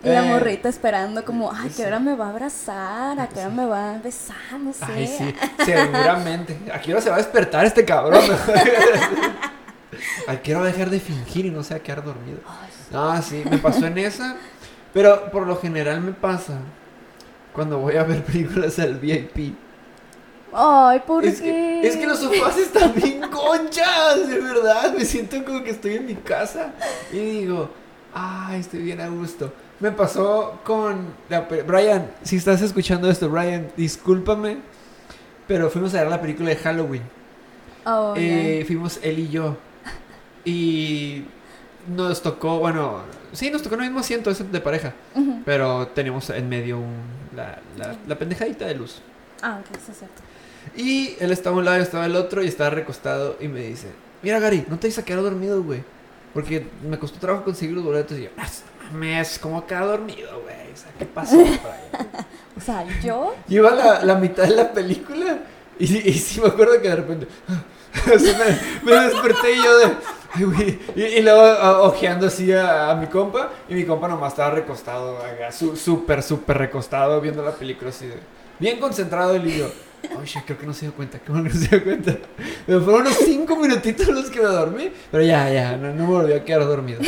Speaker 1: Y la
Speaker 2: Eh,
Speaker 1: morrita esperando como, ay. ¿qué hora me va a abrazar? ¿A qué hora me va a besar? No sé.
Speaker 2: Ay, sí, [LAUGHS] seguramente. ¿A qué hora se va a despertar este cabrón? [LAUGHS] ¿A qué hora va a dejar de fingir y no se va a quedar dormido?
Speaker 1: Ay, sí.
Speaker 2: Me pasó en esa. Pero por lo general me pasa cuando voy a ver películas al VIP.
Speaker 1: Ay, ¿por
Speaker 2: Es
Speaker 1: qué?
Speaker 2: que, es que los sofás están bien conchas, de verdad. Me siento como que estoy en mi casa y digo, ay, estoy bien a gusto. Me pasó con la Brian, si estás escuchando esto, Brian, discúlpame, pero fuimos a ver la película de Halloween.
Speaker 1: Oh, yeah.
Speaker 2: Eh, fuimos él y yo. Y nos tocó, bueno, sí, nos tocó en el mismo asiento, de pareja. Pero teníamos en medio un, la, la, la pendejadita de luz.
Speaker 1: Ah, ok, eso es cierto.
Speaker 2: Y él estaba a un lado, yo estaba al otro y estaba recostado y me dice, mira Gary, no te vas a quedar dormido, güey. Porque me costó trabajo conseguir los boletos y yo, "Ah, mes, ¿cómo quedar dormido, güey? O sea, ¿qué pasó, Brian?" [LAUGHS]
Speaker 1: O sea, yo.
Speaker 2: Lleva la, la mitad de la película y, y sí me acuerdo que de repente [LAUGHS] o sea, me, me desperté y yo de ay, güey", y, y luego a- ojeando así a, a mi compa y mi compa nomás estaba recostado súper súper recostado viendo la película así de bien concentrado y yo oye creo que no se dio cuenta creo que no se dio cuenta pero fueron unos cinco minutitos los que me dormí pero ya ya no, me volví a quedar dormido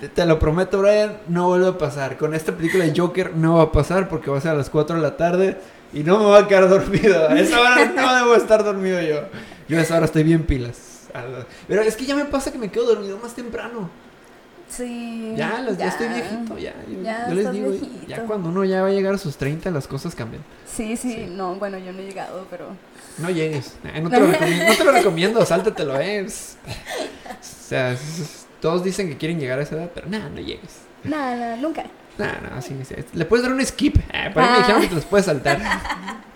Speaker 2: te, te lo prometo Brian no vuelve a pasar con esta película de Joker no va a pasar porque va a ser a las 4 de la tarde y no me voy a quedar dormido. A esa hora no debo estar dormido yo. Yo a esa hora estoy bien pilas. Pero es que ya me pasa que me quedo dormido más temprano.
Speaker 1: Sí.
Speaker 2: Ya, los- ya estoy viejito, ya. Yo,
Speaker 1: Ya
Speaker 2: yo les digo,
Speaker 1: viejito.
Speaker 2: ya cuando uno ya va a llegar a sus 30, las cosas cambian.
Speaker 1: Sí, sí,
Speaker 2: Sí.
Speaker 1: no, bueno, yo no he llegado, pero.
Speaker 2: No llegues. Eh, No te lo recomiendo, no te lo recomiendo sáltatelo, eh. O sea, todos dicen que quieren llegar a esa edad, pero nada, no llegues.
Speaker 1: Nada, nunca.
Speaker 2: Nada, nada, sí, sí. Le puedes dar un skip. Eh, por ahí me
Speaker 1: Ah.
Speaker 2: dijeron que te los puedes saltar.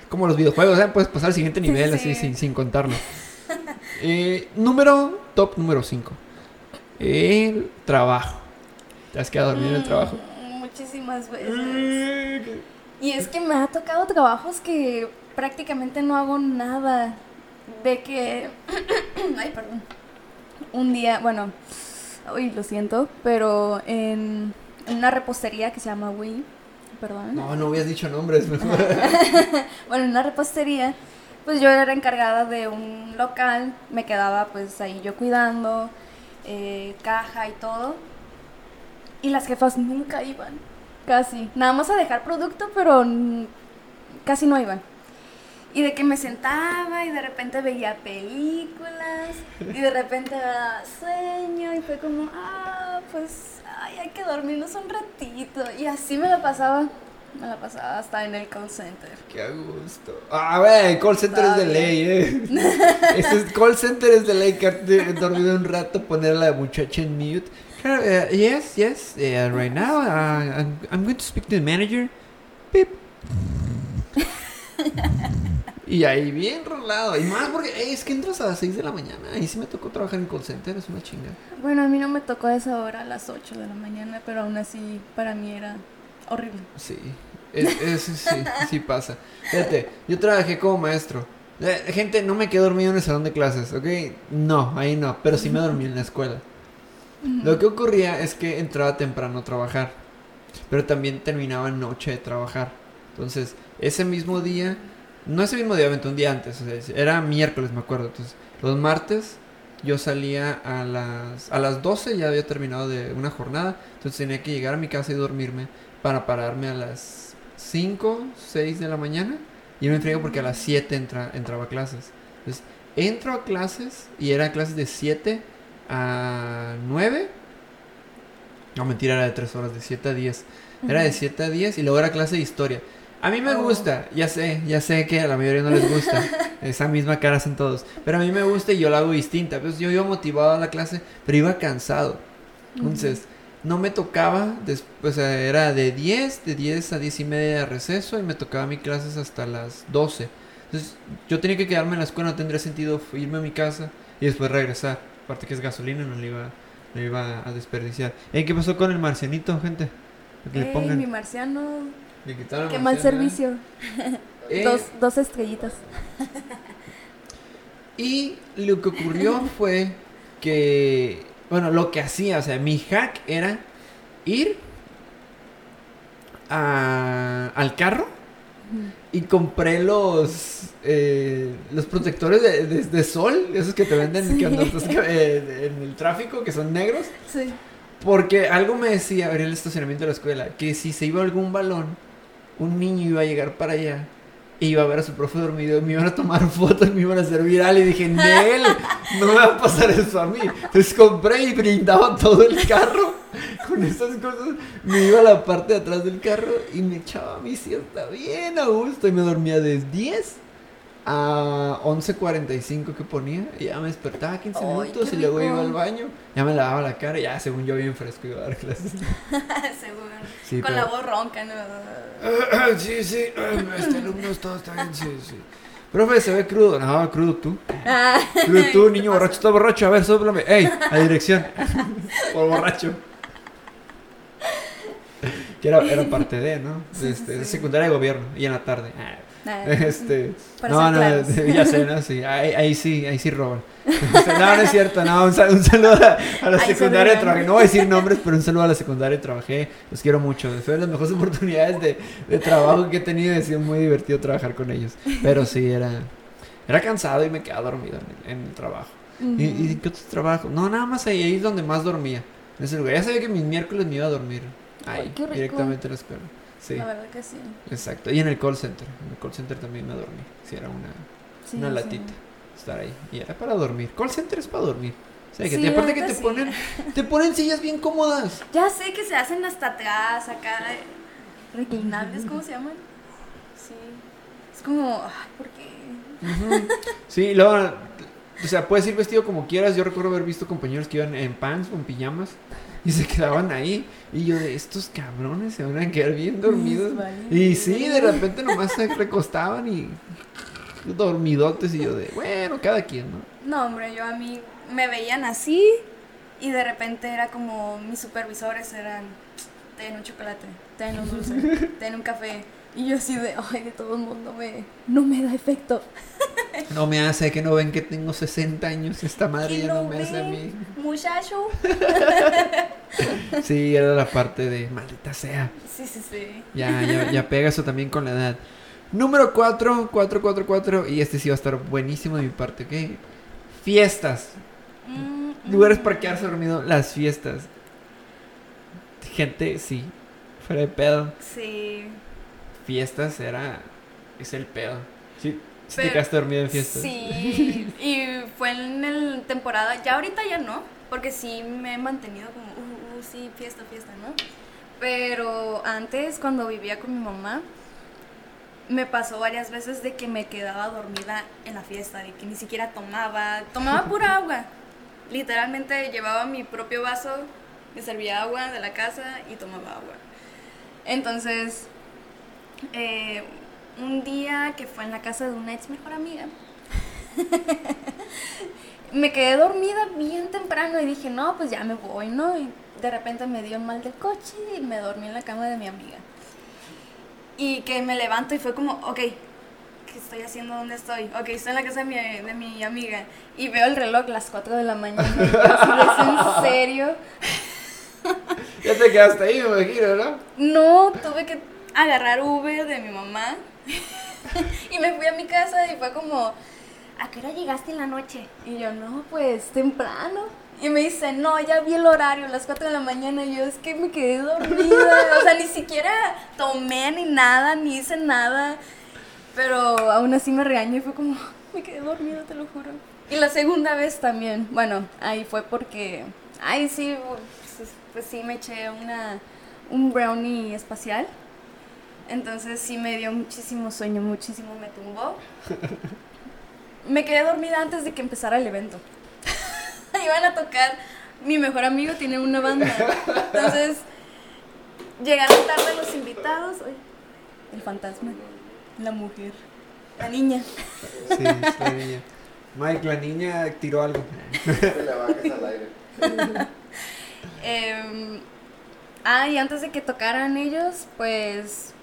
Speaker 2: Como los videojuegos, ¿eh? Puedes pasar al siguiente nivel
Speaker 1: sí,
Speaker 2: así
Speaker 1: sí.
Speaker 2: sin, sin contarlo. Eh, número, top número 5. El trabajo. ¿Te has quedado dormido en el trabajo?
Speaker 1: Mm, Muchísimas veces.
Speaker 2: Mm.
Speaker 1: Y es que me ha tocado trabajos que prácticamente no hago nada. De que. [CLEARS THROAT] Ay, perdón. Un día, bueno. Uy, lo siento, pero en una repostería que se llama Wii. Perdón.
Speaker 2: No, no hubieras dicho nombres. [LAUGHS]
Speaker 1: Bueno, en una repostería, pues yo era encargada de un local, me quedaba pues ahí yo cuidando, eh, caja y todo. Y las jefas nunca iban, casi. Nada más a dejar producto, pero casi no iban. Y de que me sentaba y de repente veía películas y de repente daba sueño y fue como, ah, pues, ay, hay que dormirnos un ratito. Y así me la pasaba, me la pasaba hasta en el call center.
Speaker 2: Qué a gusto. Ah, güey, call center es de ley, eh. [LAUGHS] Este es- call center es de ley, quedarte dormido un rato, poner a la muchacha en mute. Eh, yes, yes, eh, right now, uh, I'm, I'm going to speak to the manager. Pip. Y ahí bien rolado. Y más porque eh, es que entras a las 6 de la mañana. Ahí sí me tocó trabajar en call center, es una chinga.
Speaker 1: Bueno, a mí no me tocó a esa hora, a las 8 de la mañana, pero aún así para mí era horrible.
Speaker 2: Sí, es, es- sí, sí pasa. Fíjate, yo trabajé como maestro. Eh, gente, no me quedé dormido en el salón de clases, ¿ok? No, ahí no, pero sí me dormí en la escuela. Lo que ocurría es que entraba temprano a trabajar, pero también terminaba noche de trabajar. Entonces, ese mismo día no ese mismo día, un día antes, o sea, era miércoles, me acuerdo. Entonces, los martes yo salía a las, a las 12, ya había terminado de una jornada, entonces tenía que llegar a mi casa y dormirme para pararme a las 5, 6 de la mañana y me enfriego porque a las 7 entra, entraba a clases. Entonces, entro a clases y era clases de 7 a 9. No, mentira, era de 3 horas, de 7 a 10. Era de 7 a 10 y luego era clase de historia. A mí me
Speaker 1: Oh.
Speaker 2: gusta, ya sé, ya sé que a la mayoría no les gusta. [LAUGHS] Esa misma cara hacen todos. Pero a mí me gusta y yo la hago distinta. Pues yo iba motivado a la clase, pero iba cansado. Entonces, no me tocaba, después era de 10, de 10 a 10 y media de receso y me tocaba mi clases hasta las 12. Entonces, yo tenía que quedarme en la escuela, no tendría sentido irme a mi casa y después regresar. Aparte que es gasolina, no le iba, no iba a desperdiciar. Ey, ¿Qué pasó con el marcianito, gente? Que le pongan.
Speaker 1: mi marciano.
Speaker 2: Le quitaron
Speaker 1: Qué mal
Speaker 2: ¿eh?
Speaker 1: servicio.
Speaker 2: Eh,
Speaker 1: Dos, dos estrellitas.
Speaker 2: Y lo que ocurrió fue que, bueno, lo que hacía, o sea, mi hack era ir a- al carro y compré los eh, los protectores de, de- de sol, esos que te venden
Speaker 1: Sí.
Speaker 2: que estás eh, en el tráfico, que son negros.
Speaker 1: Sí.
Speaker 2: Porque algo me decía, abrí el estacionamiento de la escuela, que si se iba algún balón, un niño iba a llegar para allá iba a ver a su profe dormido, me iban a tomar [LAUGHS] fotos, me iban a hacer viral y dije, Nel, no me va a pasar eso a mí. Entonces compré y brindaba todo el carro [LAUGHS] con esas cosas. Me iba a la parte de atrás del carro y me echaba mi siesta bien a gusto y me dormía de 10 a 11.45 que ponía y ya me despertaba 15
Speaker 1: Ay,
Speaker 2: minutos y luego iba al baño, ya me lavaba la cara y ya según yo bien fresco iba a dar clases. [LAUGHS]
Speaker 1: Seguro.
Speaker 2: Sí,
Speaker 1: Con
Speaker 2: pero-
Speaker 1: la voz ronca, ¿no? [COUGHS]
Speaker 2: sí, sí, [COUGHS] este alumno todo está bien, sí, sí. Profe, se ve crudo. No, crudo tú.
Speaker 1: Ah,
Speaker 2: Crudo tú, [LAUGHS]
Speaker 1: ¿qué
Speaker 2: niño borracho, está borracho. A ver, sóplame. Ey, a dirección. [LAUGHS] Por borracho. Que era, era parte de, ¿no?
Speaker 1: Sí,
Speaker 2: Este,
Speaker 1: sí,
Speaker 2: de
Speaker 1: sí.
Speaker 2: secundaria de gobierno. Y en la tarde. Ah, [LAUGHS] Este.
Speaker 1: Para
Speaker 2: no, no,
Speaker 1: claros. [LAUGHS]
Speaker 2: ya sé, no, sí. Ahí, ahí sí, ahí sí roban. Este, no, no es cierto. No, un, sal- un saludo a, a la secundaria. Trabajé. No voy a decir nombres, pero un saludo a la secundaria. Trabajé. Los quiero mucho. Fue de las mejores [LAUGHS] oportunidades de, de trabajo que he tenido. y Ha sido muy divertido trabajar con ellos. Pero sí, era. Era cansado y me quedaba dormido en el, en el trabajo. ¿Y, ¿Y qué otros trabajos? No, nada más ahí, ahí es donde más dormía. En ese lugar. Ya sabía que mis miércoles me iba a dormir. Ahí,
Speaker 1: Ay, qué rico.
Speaker 2: directamente a la escuela. Sí,
Speaker 1: La verdad que sí.
Speaker 2: exacto. Y en el call center. En el call center también me dormí. Si era una,
Speaker 1: Sí,
Speaker 2: una
Speaker 1: sí.
Speaker 2: latita. Estar ahí. Y era para dormir. Call center es para dormir. O sea, que
Speaker 1: Sí,
Speaker 2: te- aparte que te ponen, te ponen sillas bien cómodas. [LAUGHS]
Speaker 1: Ya sé que se hacen hasta atrás, acá. Reclinables, ¿cómo se llaman? Sí. Es como, ay, ¿por qué?
Speaker 2: Sí, luego, o sea, puedes ir vestido como quieras. Yo recuerdo haber visto compañeros que iban en pants o en pijamas y se quedaban ahí. Y yo de estos cabrones se van a quedar bien dormidos. [LAUGHS]
Speaker 1: Vale.
Speaker 2: Y sí, de repente nomás se recostaban y dormidotes. Y yo de, bueno, cada quien, ¿no?
Speaker 1: No, hombre, yo a mí me veían así y de repente era como mis supervisores eran, ten un chocolate, ten un dulce, [LAUGHS] ten un café. Y yo así de, ay, de todo el mundo me, no me da efecto. [LAUGHS]
Speaker 2: No me hace que no ven que tengo 60 años. Esta madre
Speaker 1: ¿Qué
Speaker 2: ya no me hace a mí.
Speaker 1: Muchacho.
Speaker 2: Sí, era la parte de maldita sea.
Speaker 1: Sí, sí, sí.
Speaker 2: Ya, ya, ya pega eso también con la edad. Número 4, 4, 4, 4. Y este sí va a estar buenísimo de mi parte, ¿ok? Fiestas.
Speaker 1: Mm,
Speaker 2: Lugares
Speaker 1: mm.
Speaker 2: para quedarse dormido. Las fiestas. Gente, sí. Fuera de pedo.
Speaker 1: Sí.
Speaker 2: Fiestas era. Es el pedo. Sí. Si te quedaste dormido en fiestas.
Speaker 1: Sí, [LAUGHS] y fue en el temporada, ya ahorita ya no, porque sí me he mantenido como, uh, uh, sí, fiesta, fiesta, ¿no? Pero antes, cuando vivía con mi mamá, me pasó varias veces de que me quedaba dormida en la fiesta, de que ni siquiera tomaba, tomaba [LAUGHS] pura agua. Literalmente llevaba mi propio vaso, me servía agua de la casa y tomaba agua. Entonces, eh, un día que fue en la casa de una ex mejor amiga, [LAUGHS] me quedé dormida bien temprano y dije, no, pues ya me voy, ¿no? Y de repente me dio un mal del coche y me dormí en la cama de mi amiga. Y que me levanto y fue como, ok, ¿qué estoy haciendo? ¿Dónde estoy? Ok, estoy en la casa de mi, de mi amiga. Y veo el reloj las 4 de la mañana. Y yo ¿Es en serio? [LAUGHS]
Speaker 2: Ya te quedaste ahí, me imagino, ¿no?
Speaker 1: No, tuve que agarrar Uber de mi mamá. [LAUGHS] y me fui a mi fue como, ¿a qué hora llegaste en la noche? Y yo, no, pues temprano. Y me dice, no, ya vi el horario, las 4 de la mañana. Y yo, es que me quedé dormida. o sea, ni siquiera tomé ni nada, ni hice nada. Pero aún así me regañó y fue como, me quedé dormida, te lo juro. Y la segunda vez también, bueno, ahí fue porque, ay, sí, pues, pues sí me eché una, un brownie espacial. Entonces sí me dio muchísimo sueño, muchísimo me tumbó. [LAUGHS] Me quedé dormida antes de que empezara el evento. [LAUGHS] Iban a tocar, mi mejor amigo tiene una banda. Entonces llegaron tarde los invitados. Ay, el fantasma, la mujer, la niña.
Speaker 2: Sí, la niña. Mike, la niña tiró algo.
Speaker 3: Te la bajes al aire. [LAUGHS]
Speaker 1: Em, ah, y antes de que tocaran ellos, pues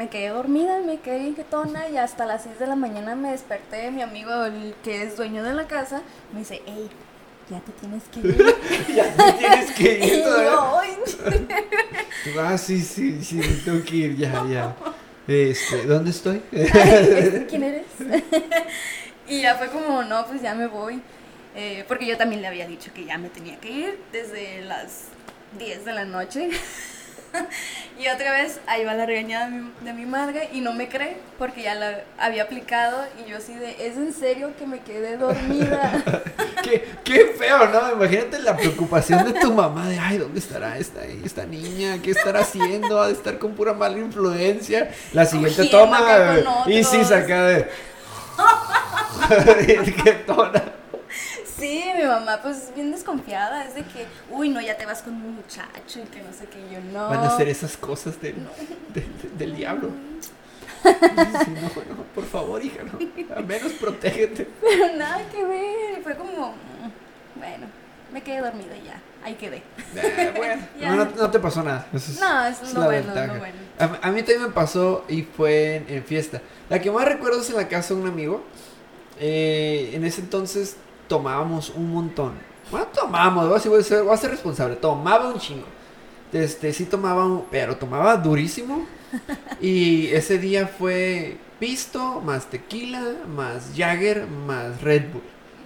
Speaker 1: me quedé dormida, me quedé inquietona y hasta las 6 de la mañana me desperté. Mi amigo, el que es dueño de la casa, me dice, hey, ya te tienes que ir. [LAUGHS]
Speaker 2: ya te tienes que [LAUGHS]
Speaker 1: y
Speaker 2: ir todavía.
Speaker 1: yo, [LAUGHS]
Speaker 2: Ah, sí, sí, sí, tengo que ir, ya, ya. Este, ¿dónde estoy?
Speaker 1: Ay, ¿Quién eres? y ya fue como, no, pues ya me voy. Eh, porque yo también le había dicho que ya me tenía que ir desde las 10 de la noche. [LAUGHS] y otra vez ahí va la regañada de mi, de mi madre y no me cree porque ya la había aplicado y yo así de, ¿es en serio que me quedé dormida? [LAUGHS]
Speaker 2: qué, qué feo, ¿no? Imagínate la preocupación de tu mamá de, ay, ¿dónde estará esta, esta niña? ¿Qué estará haciendo? Ha de estar con pura mala influencia. La siguiente toma. Y sí, saca de. qué tona.
Speaker 1: sí, mamá pues bien desconfiada, es de que, uy, no, ya te vas con un muchacho y que no sé qué, yo no.
Speaker 2: Van a hacer esas cosas del, de- de- del diablo. [LAUGHS] Sí, no, no, por favor, hija, no. Al menos protégete. [LAUGHS]
Speaker 1: Pero nada que ver, fue como, mm, bueno, me quedé dormida y ya, ahí quedé.
Speaker 2: Eh, [LAUGHS] bueno,
Speaker 1: Ya.
Speaker 2: no, no- no te pasó nada. Eso es-
Speaker 1: No, eso es lo
Speaker 2: la
Speaker 1: bueno,
Speaker 2: ventaja.
Speaker 1: lo bueno.
Speaker 2: A, a mí también me pasó y fue en, en fiesta. La que más recuerdo es en la casa de un amigo. Eh, en ese entonces tomábamos un montón. Bueno, tomábamos, voy a, ser, voy a ser- voy a ser responsable. Tomaba un chingo. Este, sí tomaba, un- pero tomaba durísimo. Y ese día fue pisto, más tequila, más Jagger, más Red Bull.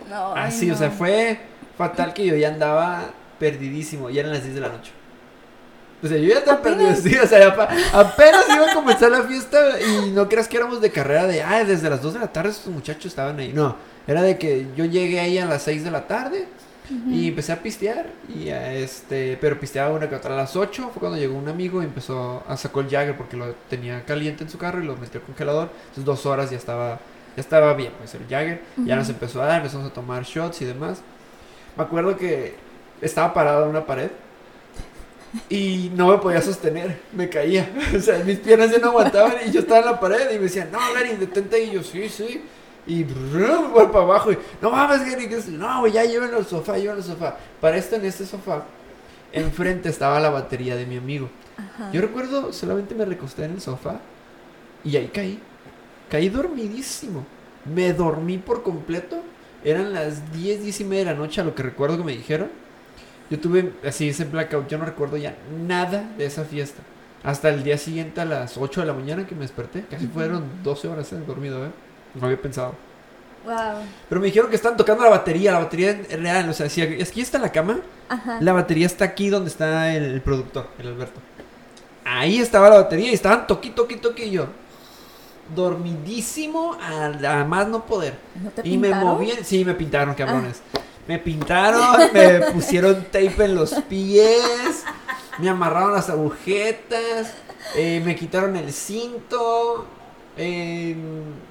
Speaker 1: No,
Speaker 2: Así, o sea, fue fatal que yo ya andaba perdidísimo. Ya eran las 10 de la noche. O sea, yo ya estaba perdido. Sí, [LAUGHS] o sea, apenas iba a comenzar la fiesta y no creas que éramos de carrera de, ah, desde las 2 de la tarde estos muchachos estaban ahí. No, era de que yo llegué ahí a las 6 de la tarde y empecé a pistear. Y a este, pero pisteaba una que otra a las 8. Fue cuando llegó un amigo y empezó a sacar el Jagger porque lo tenía caliente en su carro y lo metió al congelador. Entonces, dos horas ya estaba, ya estaba bien, pues el Jagger. Ya nos empezó a dar, empezamos a tomar shots y demás. Me acuerdo que estaba parado en una pared y no me podía sostener, me caía. [LAUGHS] O sea, mis piernas ya no aguantaban y yo estaba en la pared y me decían, no, Gary, detente. Y yo, sí, sí. Y brum, [LAUGHS] voy para abajo y, no mames, Gary, que es- no, güey, ya llévenlo al sofá, llévenlo al sofá. Para esto, en este sofá, enfrente estaba la batería de mi amigo.
Speaker 1: Ajá.
Speaker 2: Yo recuerdo, solamente me recosté en el sofá y ahí caí. Caí dormidísimo. Me dormí por completo. Eran las 10, 10 y media de la noche, a lo que recuerdo que me dijeron. Yo tuve así ese blackout. Yo no recuerdo ya nada de esa fiesta. Hasta el día siguiente a las 8 de la mañana que me desperté. Casi fueron 12 horas eh, dormido, ¿eh? No había pensado.
Speaker 1: Wow.
Speaker 2: Pero me dijeron que están tocando la batería, la batería real. O sea, si ya está la cama,
Speaker 1: Ajá.
Speaker 2: la batería está aquí donde está el, productor, el Alberto. Ahí estaba la batería y estaban toqui, toqui, toqui y yo. Dormidísimo a, a más no poder.
Speaker 1: ¿No te
Speaker 2: Y me
Speaker 1: pintaron? Ah.
Speaker 2: movían. Sí, me pintaron, cabrones. Me pintaron, me [LAUGHS] pusieron tape en los pies, me amarraron las agujetas, eh, me quitaron el cinto. Eh,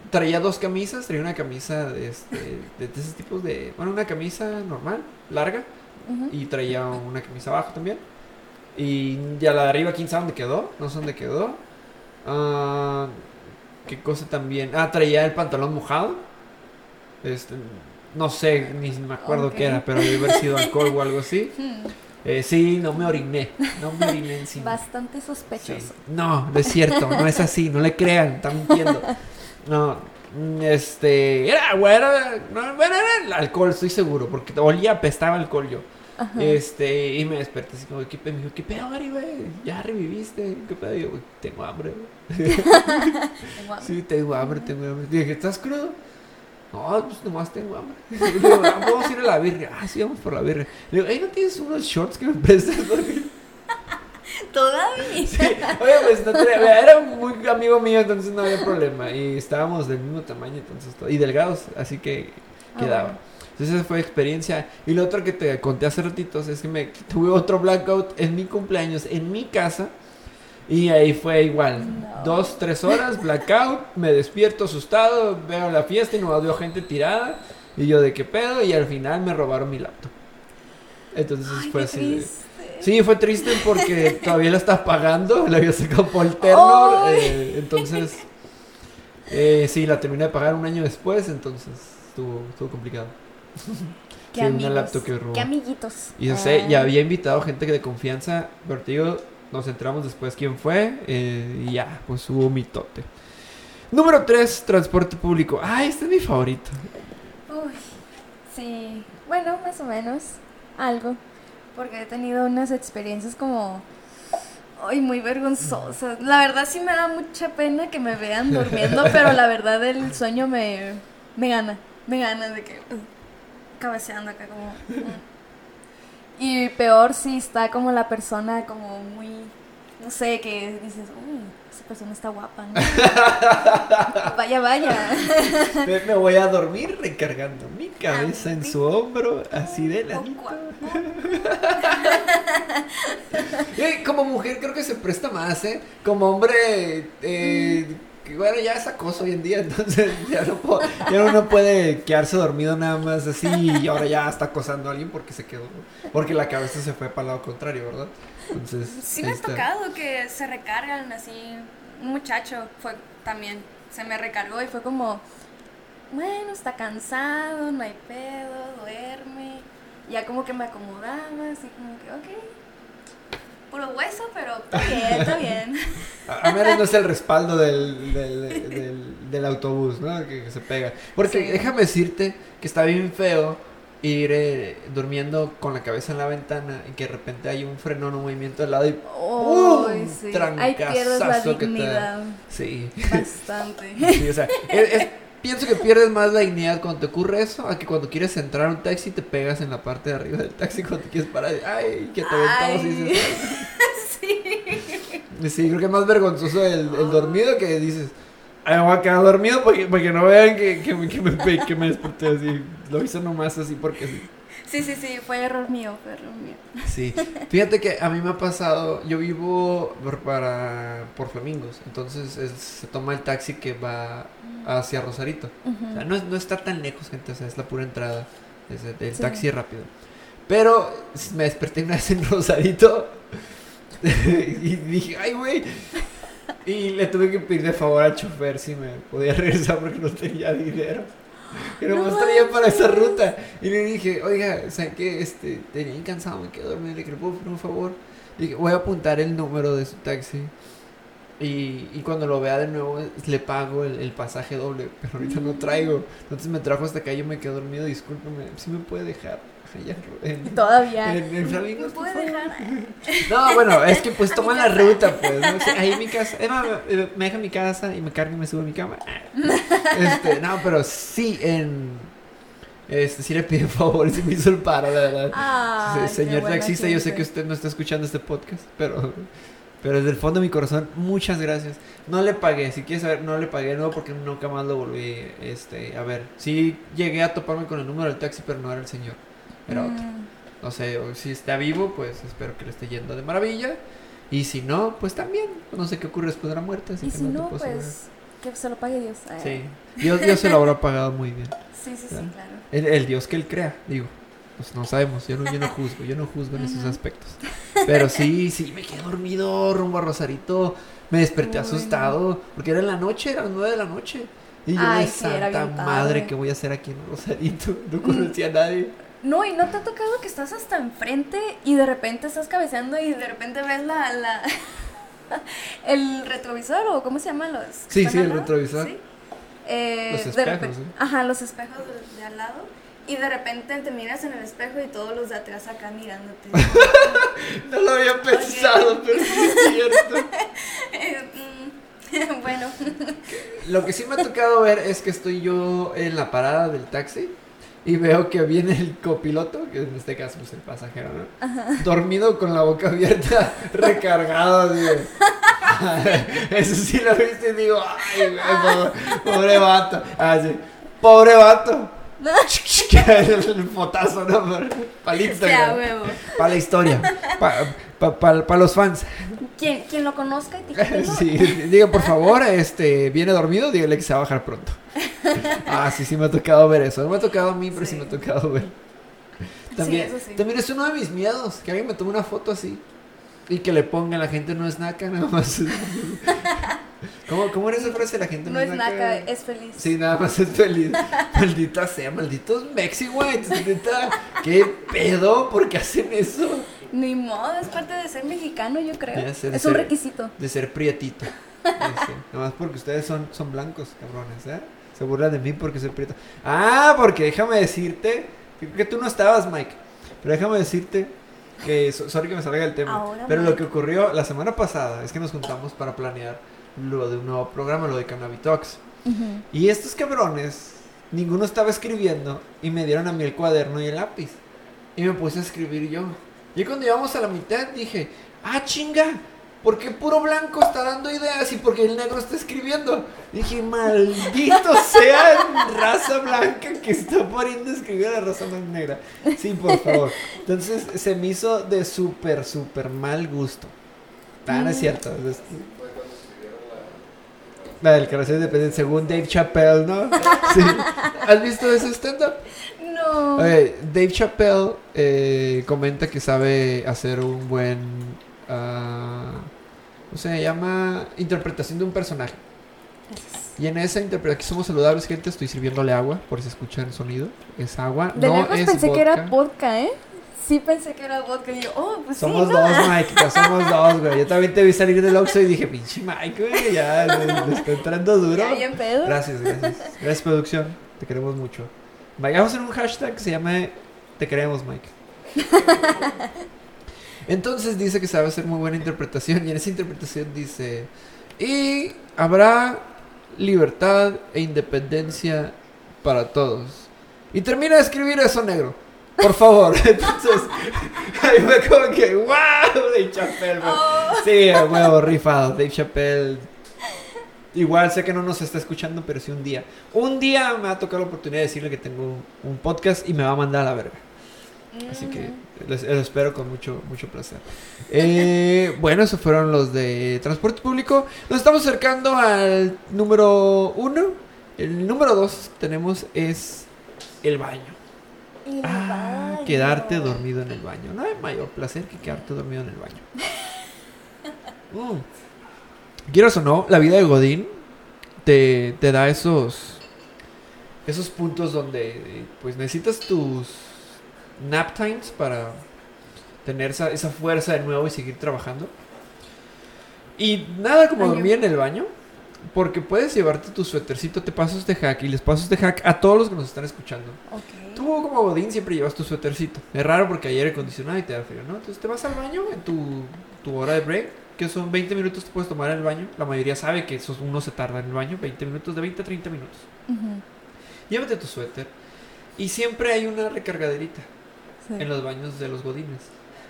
Speaker 2: traía dos camisas, traía una camisa de, este, de, de esos tipos de. Bueno, una camisa normal, larga. Y traía una camisa abajo también. Y ya la de arriba, quién sabe dónde quedó. No sé dónde quedó. Ah, ¿Qué cosa también? Ah, traía el pantalón mojado. Este, no sé, ni me acuerdo qué era, pero debe haber sido alcohol o algo así. [LAUGHS] Eh, sí, no me oriné. No me oriné [LAUGHS] encima.
Speaker 1: Bastante
Speaker 2: Sí.
Speaker 1: sospechoso.
Speaker 2: No, no es cierto, no es así, no le crean, está mintiendo. No, este, era, era, no, bueno, era el alcohol, estoy seguro, porque olía, apestaba alcohol yo.
Speaker 1: Ajá.
Speaker 2: Este, y me desperté así como, ¿qué pedo? Me dijo, ¿qué pedo, Ari, güey? Ya reviviste, ¿qué pedo? Y yo, "Güey, tengo hambre, güey. [LAUGHS]
Speaker 1: Tengo hambre.
Speaker 2: Sí, tengo hambre, tengo hambre. Dije, ¿estás crudo? No, pues nomás tengo hambre. [LAUGHS] Le digo, "Ah, vamos a ir a la birria. Ah, sí, vamos por la birria. Le digo, ¿ay, no tienes unos shorts que me [LAUGHS] prestes? [LAUGHS] Porque...
Speaker 1: Todavía.
Speaker 2: Sí, oye, pues no tenía- era un muy amigo mío, entonces no había problema. Y estábamos del mismo tamaño, entonces, todo- y delgados, así que
Speaker 1: Ah,
Speaker 2: quedaba.
Speaker 1: bueno.
Speaker 2: Entonces esa fue experiencia. Y lo otro que te conté hace ratitos es que me tuve otro blackout en mi cumpleaños, en mi casa. Y ahí fue igual.
Speaker 1: No.
Speaker 2: Dos, tres horas, blackout, me despierto asustado, veo la fiesta y no veo gente tirada. Y yo de qué pedo, y al final me robaron mi laptop. Entonces
Speaker 1: Ay,
Speaker 2: fue así.
Speaker 1: triste.
Speaker 2: Sí, fue triste porque [LAUGHS] todavía la estaba pagando, la había sacado por el terno, eh, entonces, eh, sí, la terminé de pagar un año después, entonces estuvo, estuvo complicado.
Speaker 1: Qué
Speaker 2: Sí, una laptop que robó.
Speaker 1: Qué amiguitos.
Speaker 2: Y yo sé,
Speaker 1: Ah.
Speaker 2: ya había invitado gente de confianza, pero te digo, nos enteramos después quién fue, eh, y ya, pues hubo mitote. Número 3, transporte público. Ah, este es mi favorito.
Speaker 1: Uy, sí. Bueno, más o menos. Algo. Porque he tenido unas experiencias como. Ay, muy vergonzosas. La verdad sí me da mucha pena que me vean durmiendo, [LAUGHS] pero la verdad el sueño me, me gana. Me gana de que. uh, cabeceando acá como. uh. Y peor si está como la persona como muy. No sé, que dices, uy, esa persona está guapa, ¿no? [LAUGHS] vaya, vaya. [LAUGHS]
Speaker 2: Me, me voy a dormir recargando mi cabeza en su hombro, así de ladito. [LAUGHS] Eh, Como mujer creo que se presta más, ¿eh? Como hombre, eh, que bueno, ya es acoso hoy en día, [LAUGHS] entonces ya no, puedo- ya uno puede quedarse dormido nada más así y ahora ya está acosando a alguien porque se quedó, porque la cabeza se fue para el lado contrario, ¿verdad? Entonces,
Speaker 1: Sí me ha tocado que se recargan así. Un muchacho fue también, se me recargó y fue como, bueno, está cansado, no hay pedo, duerme. Ya como que me acomodaba, así como que, ok. Puro hueso, pero está bien, está bien. [LAUGHS]
Speaker 2: A, a menos no es el respaldo del, del, del- del autobús, ¿no? Que, que se pega. Porque
Speaker 1: Sí.
Speaker 2: déjame decirte que está bien feo ir eh, durmiendo con la cabeza en la ventana y que de repente hay un frenón, un movimiento al lado y...
Speaker 1: Uy, sí.
Speaker 2: trancazazo
Speaker 1: Ahí pierdes la
Speaker 2: que te
Speaker 1: dignidad.
Speaker 2: Sí.
Speaker 1: Bastante. [LAUGHS]
Speaker 2: Sí, o sea, es- es- pienso que pierdes más la dignidad cuando te ocurre eso a que cuando quieres entrar a un taxi te pegas en la parte de arriba del taxi cuando te quieres parar. y, Ay, que te aventamos [LAUGHS] y dices...
Speaker 1: sí.
Speaker 2: Sí, creo que es más vergonzoso el, el dormido que dices, ay, me voy a quedar dormido para que, para que no vean que, que, me- que, me, pe- que me desperté así. Lo hice nomás así porque sí.
Speaker 1: Sí, sí, sí, fue error mío, fue error mío.
Speaker 2: Sí. Fíjate que a mí me ha pasado, yo vivo por, para, por Flamingos, entonces es- se toma el taxi que va hacia Rosarito. O sea, no, es- no está tan lejos, gente, o sea, es la pura entrada. Es el, el
Speaker 1: Sí.
Speaker 2: taxi rápido. Pero me desperté una vez en Rosarito [LAUGHS] y dije, ay, güey. Y le tuve que pedir de favor al chofer si me podía regresar porque no tenía dinero. Que
Speaker 1: No
Speaker 2: traía para esa ruta. Y le dije, oiga, ¿sabe qué? Este, tenía cansado, me quedo dormido. Le dije, ¿le puedo pedir un favor? Le dije, voy a apuntar el número de su taxi. Y, y cuando lo vea de nuevo, le pago el, el pasaje doble. Pero ahorita no traigo. Entonces me trajo hasta acá, yo me quedé dormido. Discúlpeme, si me puede dejar allá en,
Speaker 1: Todavía.
Speaker 2: en, en. No, bueno, es que pues [LAUGHS] toma la ruta, pues. ¿no? Ahí mi casa. Es más, me, deja mi casa y me carga y me sube a mi cama. [LAUGHS] Este, no, pero sí, en. Este, sí le pido favor, sí me hizo el paro, la verdad.
Speaker 1: Ay,
Speaker 2: Se- Señor taxista, yo sé que usted no está escuchando este podcast, pero. Pero desde el fondo de mi corazón, muchas gracias. No le pagué, si quieres saber, no le pagué no porque nunca más lo volví este, a ver. Sí llegué a toparme con el número del taxi, pero no era el señor, era otro.
Speaker 1: Mm,
Speaker 2: No sé, si está vivo, pues espero que le esté yendo de maravilla. Y si no, pues también. No sé qué ocurre después de la muerte. Así
Speaker 1: Y
Speaker 2: que
Speaker 1: si no,
Speaker 2: asegurar.
Speaker 1: pues que se lo pague Dios.
Speaker 2: Sí, Dios, Dios se lo habrá [LAUGHS] pagado muy bien.
Speaker 1: Sí, sí, sí,
Speaker 2: Claro. El, el Dios que él crea, digo. Pues no sabemos, yo no, yo no juzgo, yo no juzgo en esos aspectos. Pero sí, sí, me quedé dormido rumbo a Rosarito. Me desperté asustado, porque era en la noche, eran nueve de la noche. Y yo
Speaker 1: Ay, sí,
Speaker 2: santa madre. ¿qué voy a hacer aquí en Rosarito? [LAUGHS] No conocía a nadie.
Speaker 1: No, y no te ha tocado que estás hasta enfrente y de repente estás cabeceando y de repente ves la. la [LAUGHS] el retrovisor o cómo se llaman los.
Speaker 2: Sí, sí, el
Speaker 1: lado?
Speaker 2: retrovisor.
Speaker 1: Sí. Eh,
Speaker 2: Los
Speaker 1: de
Speaker 2: espejos,
Speaker 1: repente-
Speaker 2: ¿sí?
Speaker 1: Ajá, los espejos de, de al lado. Y de repente te miras en el espejo y todos los de atrás acá mirándote. [LAUGHS]
Speaker 2: No lo había pensado, pero sí es cierto. [LAUGHS]
Speaker 1: Mm, bueno,
Speaker 2: Lo que sí me ha tocado ver es que estoy yo en la parada del taxi y veo que viene el copiloto, que en este caso pues el pasajero, ¿no? Dormido con la boca abierta, [LAUGHS] recargado, [LAUGHS] Eso sí lo viste y digo, ay, pobre, pobre vato. Así, pobre vato. El fotazo, ¿no? Para Instagram. la historia. Para los fans.
Speaker 1: Quien, quien lo conozca.
Speaker 2: Sí, diga por favor, este, viene dormido, dígale que se va a bajar pronto. Ah, sí, sí me ha tocado ver eso. No me ha tocado a mí, pero sí,
Speaker 1: Sí.
Speaker 2: me ha tocado ver. También,
Speaker 1: sí.
Speaker 2: también es uno de mis miedos, que alguien me tome una foto así y que le ponga la gente no es naca, nada más. ¿Cómo, cómo era esa frase? La gente no,
Speaker 1: No es naca, es feliz.
Speaker 2: Sí, nada más es feliz. [LAUGHS] Maldita sea, malditos. Neta, ¿qué pedo? ¿Por qué hacen eso?
Speaker 1: Ni modo, es parte de ser mexicano, yo creo.
Speaker 2: Sé,
Speaker 1: es un requisito.
Speaker 2: de ser prietito. Ese. Nada más porque ustedes son, son blancos, cabrones, ¿eh? Se burlan de mí porque soy prieto. Ah, porque déjame decirte, creo que tú no estabas, Mike, pero déjame decirte que, so- sorry que me salga el tema,
Speaker 1: Ahora,
Speaker 2: pero lo que ocurrió la semana pasada es que nos juntamos para planear lo de un nuevo programa, lo de Cannabis Talks. Y estos cabrones, ninguno estaba escribiendo y me dieron a mí el cuaderno y el lápiz. Y me puse a escribir yo. Y cuando íbamos a la mitad dije, ah, chinga, ¿por qué puro blanco está dando ideas y por qué el negro está escribiendo? Dije, maldito [LAUGHS] sea raza blanca que está poniendo a escribir a la raza más negra. Sí, por favor. Entonces se me hizo de súper, súper mal gusto. Ah, no es cierto. es-
Speaker 3: Fue cuando escribieron
Speaker 2: la del carácter depende según Dave Chappelle, ¿no? Sí. ¿Has visto ese stand-up?
Speaker 1: No.
Speaker 2: Dave Chappelle eh, comenta que sabe hacer un buen. ah, ¿Cómo se llama? Interpretación de un personaje. Y en esa interpretación, aquí somos saludables, gente. Estoy sirviéndole agua, por si escuchan el sonido. Es agua.
Speaker 1: De
Speaker 2: no
Speaker 1: lejos
Speaker 2: es
Speaker 1: pensé que era
Speaker 2: vodka,
Speaker 1: ¿eh? Sí pensé que era vodka. Y yo, oh, pues
Speaker 2: Somos
Speaker 1: sí, ¿no?
Speaker 2: dos, [LAUGHS] Mike, ya somos dos, güey. Yo también te vi salir del Oxxo y dije, pinche Mike, güey, ya le, le está entrando duro.
Speaker 1: Bien pedo.
Speaker 2: Gracias, gracias. Gracias, producción. Te queremos mucho. Vayamos a hacer un hashtag que se llame Te queremos, Mike. [LAUGHS] Entonces dice que sabe hacer muy buena interpretación y en esa interpretación dice, y habrá libertad e independencia para todos. Y termina de escribir eso negro. Por favor. [LAUGHS] Entonces, ahí fue como que, wow, Dave Chappelle. güey".
Speaker 1: Oh.
Speaker 2: Sí, a huevo, rifado. Dave Chappelle. Igual sé que no nos está escuchando, pero sí un día. Un día me va a tocar la oportunidad de decirle que tengo un, podcast y me va a mandar a la verga. Así que les- lo espero con mucho, mucho placer. Eh, [LAUGHS] bueno, esos fueron los de transporte público. Nos estamos acercando al número uno. El número dos que tenemos es el baño. Ah, quedarte dormido en el baño. No hay mayor placer que quedarte dormido en el baño. [LAUGHS] Mm. Quieras o no, la vida de Godín te, te da esos esos puntos donde pues necesitas tus nap times para tener esa, esa fuerza de nuevo y seguir trabajando. Y nada como dormir en el baño, porque puedes llevarte tu suétercito, te paso este hack y les paso este hack a todos los que nos están escuchando.
Speaker 1: Ok.
Speaker 2: Tú como Godín siempre llevas tu suétercito. Es raro porque ayer acondicionado y te da frío, ¿no? Entonces te vas al baño en tu, tu hora de break, que son 20 minutos que puedes tomar en el baño. La mayoría sabe que esos uno se tarda en el baño, 20 minutos, de 20 a 30 minutos.
Speaker 1: Ujú.
Speaker 2: Llévate tu suéter. Y siempre hay una recargaderita
Speaker 1: Sí.
Speaker 2: en los baños de los godines.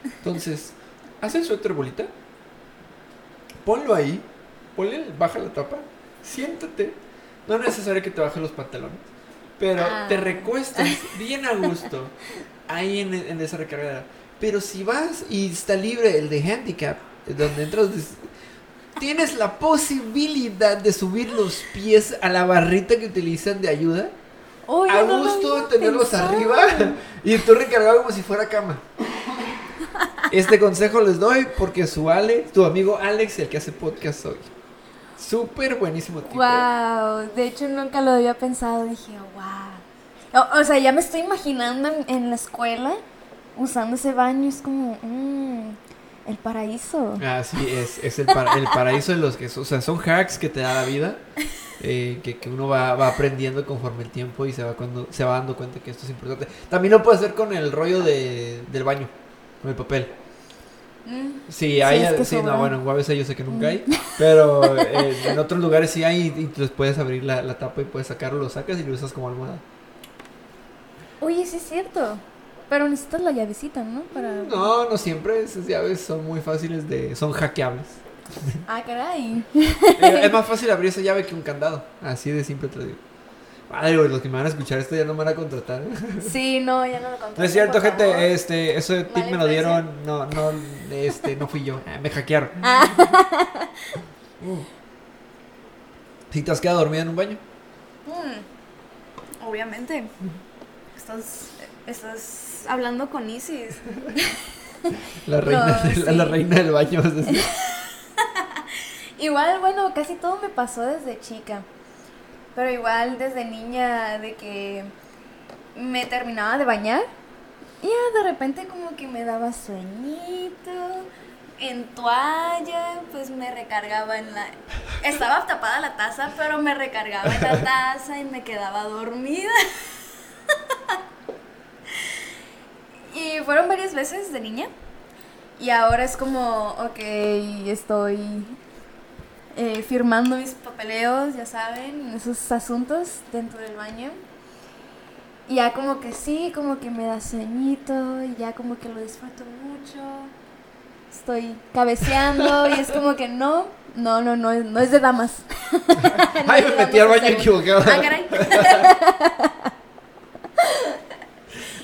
Speaker 2: Entonces, [LAUGHS] haz el suéter bolita, ponlo ahí, ponle, baja la tapa, siéntate. No es necesario que te bajes los pantalones, pero
Speaker 1: Ah.
Speaker 2: te recuestas [LAUGHS] bien a gusto ahí en, en esa recargadera. Pero si vas y está libre el de handicap, donde entras, tienes la posibilidad de subir los pies a la barrita que utilizan de ayuda
Speaker 1: Oye,
Speaker 2: a
Speaker 1: no
Speaker 2: gusto tenerlos
Speaker 1: pensado.
Speaker 2: arriba y tú recargado como si fuera cama. [LAUGHS] Este consejo les doy porque su Alex, tu amigo Alex, el que hace podcast hoy. Súper buenísimo tipo.
Speaker 1: Wow, de hecho nunca lo había pensado, dije, wow. O, o sea, ya me estoy imaginando en, en la escuela usando ese baño, es como, mm, el paraíso.
Speaker 2: Ah, sí, es, es el, para- el paraíso de los que... O sea, son hacks que te da la vida. eh, que, que uno va, va aprendiendo conforme el tiempo y se va, cuando, se va dando cuenta que esto es importante. También lo puede hacer con el rollo de, del baño, con el papel.
Speaker 1: Mm,
Speaker 2: Sí, hay,
Speaker 1: es que
Speaker 2: sí, no, bueno, en UABC yo sé que nunca hay, [LAUGHS] pero eh, en otros lugares sí hay y entonces puedes abrir la, la tapa y puedes sacarlo, lo sacas y lo usas como almohada.
Speaker 1: Oye, sí es cierto. Pero necesitas la llavecita, ¿no? Para...
Speaker 2: No, no siempre, esas llaves son muy fáciles de, son hackeables.
Speaker 1: Ah, caray. [LAUGHS]
Speaker 2: Eh, es [LAUGHS] más fácil abrir esa llave que un candado, así de simple te lo digo. Madre, güey, los que me van a escuchar esto ya no me van a contratar. [LAUGHS]
Speaker 1: Sí, no, ya no lo conté.
Speaker 2: No es cierto, gente,
Speaker 1: favor.
Speaker 2: este, eso de tip me lo dieron, no, no, este, no fui yo, eh, me hackearon. [LAUGHS] Uh. ¿Sí te has quedado dormida en un baño?
Speaker 1: Mm, obviamente. Estás, estás hablando con Isis. [LAUGHS]
Speaker 2: La reina,
Speaker 1: No,
Speaker 2: de- la, la
Speaker 1: sí.
Speaker 2: reina del baño.
Speaker 1: Igual, bueno, casi todo me pasó desde chica. Pero igual desde niña, de que me terminaba de bañar. Y ya de repente como que me daba sueñito. En toalla, pues me recargaba en la... Estaba tapada la taza, pero me recargaba en la [LAUGHS] taza y me quedaba dormida. [LAUGHS] y fueron varias veces de niña. Y ahora es como, ok, estoy eh, firmando mis papeleos, ya saben, esos asuntos dentro del baño. Y ya como que sí, como que me da sueñito y ya como que lo disfruto mucho. Estoy cabeceando y es como que no, no, no, no, no es de damas. No [LAUGHS]
Speaker 2: Ay, me metí al baño equivocado.
Speaker 1: Ah, caray. [LAUGHS]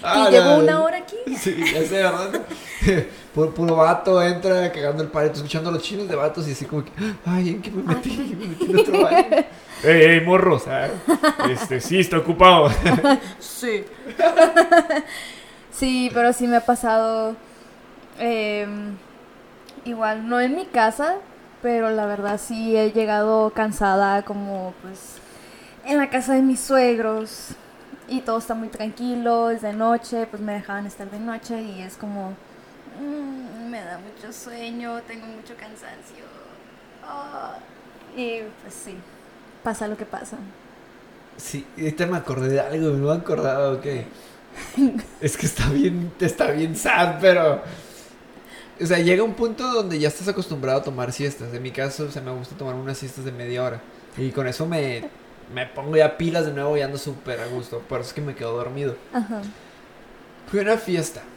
Speaker 2: Ah,
Speaker 1: y llevo
Speaker 2: no.
Speaker 1: una hora aquí.
Speaker 2: Sí, ya sé, ¿verdad? [LAUGHS] Puro, puro vato entra cagando el pareto, escuchando a los chinos de vatos y así como que, ay, ¿en qué me metí? Me metí en otro baño. [LAUGHS] ¡Ey, ey, morros! ah, Este, sí, está ocupado. [LAUGHS]
Speaker 1: Sí. sí, pero sí me ha pasado. eh, igual, no en mi casa, pero la verdad sí he llegado cansada, como pues en la casa de mis suegros. Y todo está muy tranquilo, es de noche, pues me dejaban estar de noche y es como. Mm, me da mucho sueño, tengo mucho cansancio. ah, y pues sí, pasa lo que pasa.
Speaker 2: Sí, ahorita me acordé de algo, me lo han acordado, ok. [LAUGHS] Es que está bien, está bien sad, pero... O sea, llega un punto donde ya estás acostumbrado a tomar siestas. En mi caso, o sea, me gusta tomar unas siestas de media hora. Y con eso me, me pongo ya pilas de nuevo y ando súper a gusto. Por eso es que me quedo dormido.
Speaker 1: Ajá.
Speaker 2: Fui a una fiesta.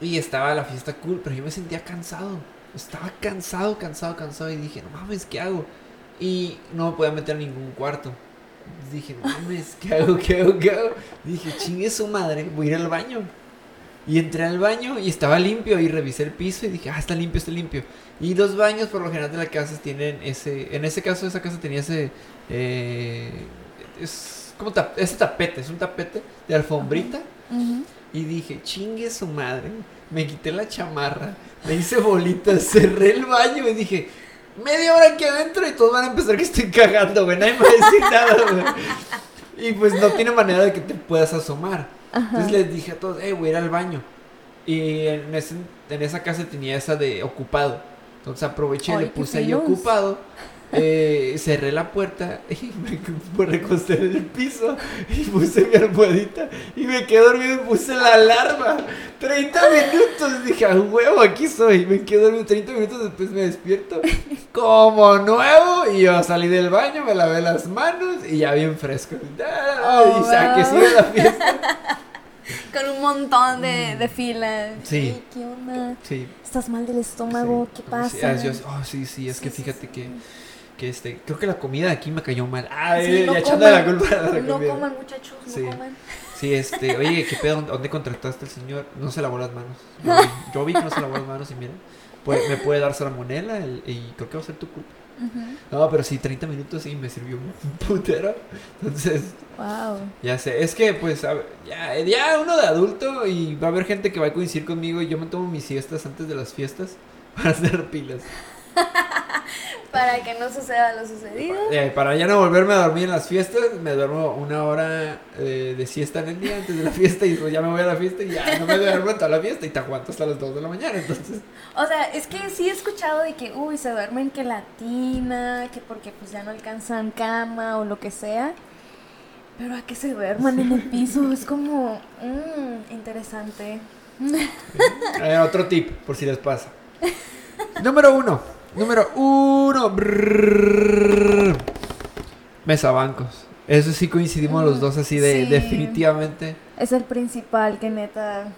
Speaker 2: Y estaba la fiesta cool, pero yo me sentía cansado. Estaba cansado, cansado, cansado. Y dije, no mames, ¿qué hago? Y no me podía meter a ningún cuarto. Dije, no mames, ¿qué hago? ¿Qué hago? ¿Qué hago? Dije, chingue su madre, voy a ir al baño. Y entré al baño y estaba limpio. Y revisé el piso y dije, ah, está limpio, está limpio. Y los baños, por lo general, de las casas tienen ese. En ese caso, esa casa tenía ese. eh, es como ese tapete, es un tapete de alfombrita.
Speaker 1: Ujú.
Speaker 2: Y dije, chingue su madre. Me quité la chamarra, me hice bolitas, [LAUGHS] cerré el baño y dije, media hora aquí adentro y todos van a empezar que estoy cagando, güey. Nadie me va a decir [LAUGHS] nada, güey. Y pues no tiene manera de que te puedas asomar. Entonces les dije a todos, eh, voy a ir al baño. Y en, ese- en esa casa tenía esa de ocupado. Entonces aproveché y
Speaker 1: Ay,
Speaker 2: le puse ahí ocupado. Eh, cerré la puerta y [LAUGHS] me recosté en el piso y puse mi almohadita y me quedé dormido y puse la alarma. 30 minutos. Dije, a huevo, aquí soy. Me quedé dormido 30 minutos después me despierto como nuevo y yo salí del baño, me lavé las manos y ya bien fresco.
Speaker 1: Oh,
Speaker 2: y saqué
Speaker 1: wow.
Speaker 2: sigue la fiesta. [LAUGHS]
Speaker 1: Con un montón de, de filas.
Speaker 2: Mm. Sí.
Speaker 1: Ey, ¿Qué onda?
Speaker 2: Sí.
Speaker 1: ¿Estás mal del estómago?
Speaker 2: sí.
Speaker 1: ¿Qué pasa?
Speaker 2: Sí, yo- oh, sí, sí, es que fíjate que, que este, creo que la comida de aquí me cayó mal. Ay,
Speaker 1: Sí, no
Speaker 2: ya echándole la culpa a la
Speaker 1: No
Speaker 2: comida.
Speaker 1: coman, muchachos, no
Speaker 2: Sí.
Speaker 1: coman.
Speaker 2: Sí, este, oye, ¿qué pedo? ¿Dónde contrataste al señor? No se lavó las manos. [LAUGHS] Yo vi, yo vi que no se lavó las manos y mira, puede- me puede dar salmonela el- y creo que va a ser tu culpa.
Speaker 1: Ujú.
Speaker 2: No, pero sí, 30 minutos sí me sirvió un [LAUGHS] putero. Entonces,
Speaker 1: Wow.
Speaker 2: ya sé, es que pues ya, ya uno de adulto y va a haber gente que va a coincidir conmigo y yo me tomo mis siestas antes de las fiestas [LAUGHS] para hacer pilas.
Speaker 1: Para que no suceda lo sucedido.
Speaker 2: Eh, para ya no volverme a dormir en las fiestas, me duermo una hora eh, de siesta en el día antes de la fiesta y pues ya me voy a la fiesta y ya no me duermo en toda la fiesta y te aguanto hasta las 2 de la mañana. Entonces,
Speaker 1: O sea, es que sí he escuchado de que, uy, se duermen que latina, que porque pues ya no alcanzan cama o lo que sea. Pero a que se duerman en el piso es como, mmm, interesante.
Speaker 2: otro tip, por si les pasa. Número uno. Número uno. brrr, Mesabancos. Eso sí coincidimos los dos así de
Speaker 1: Sí.
Speaker 2: definitivamente.
Speaker 1: Es el principal que neta.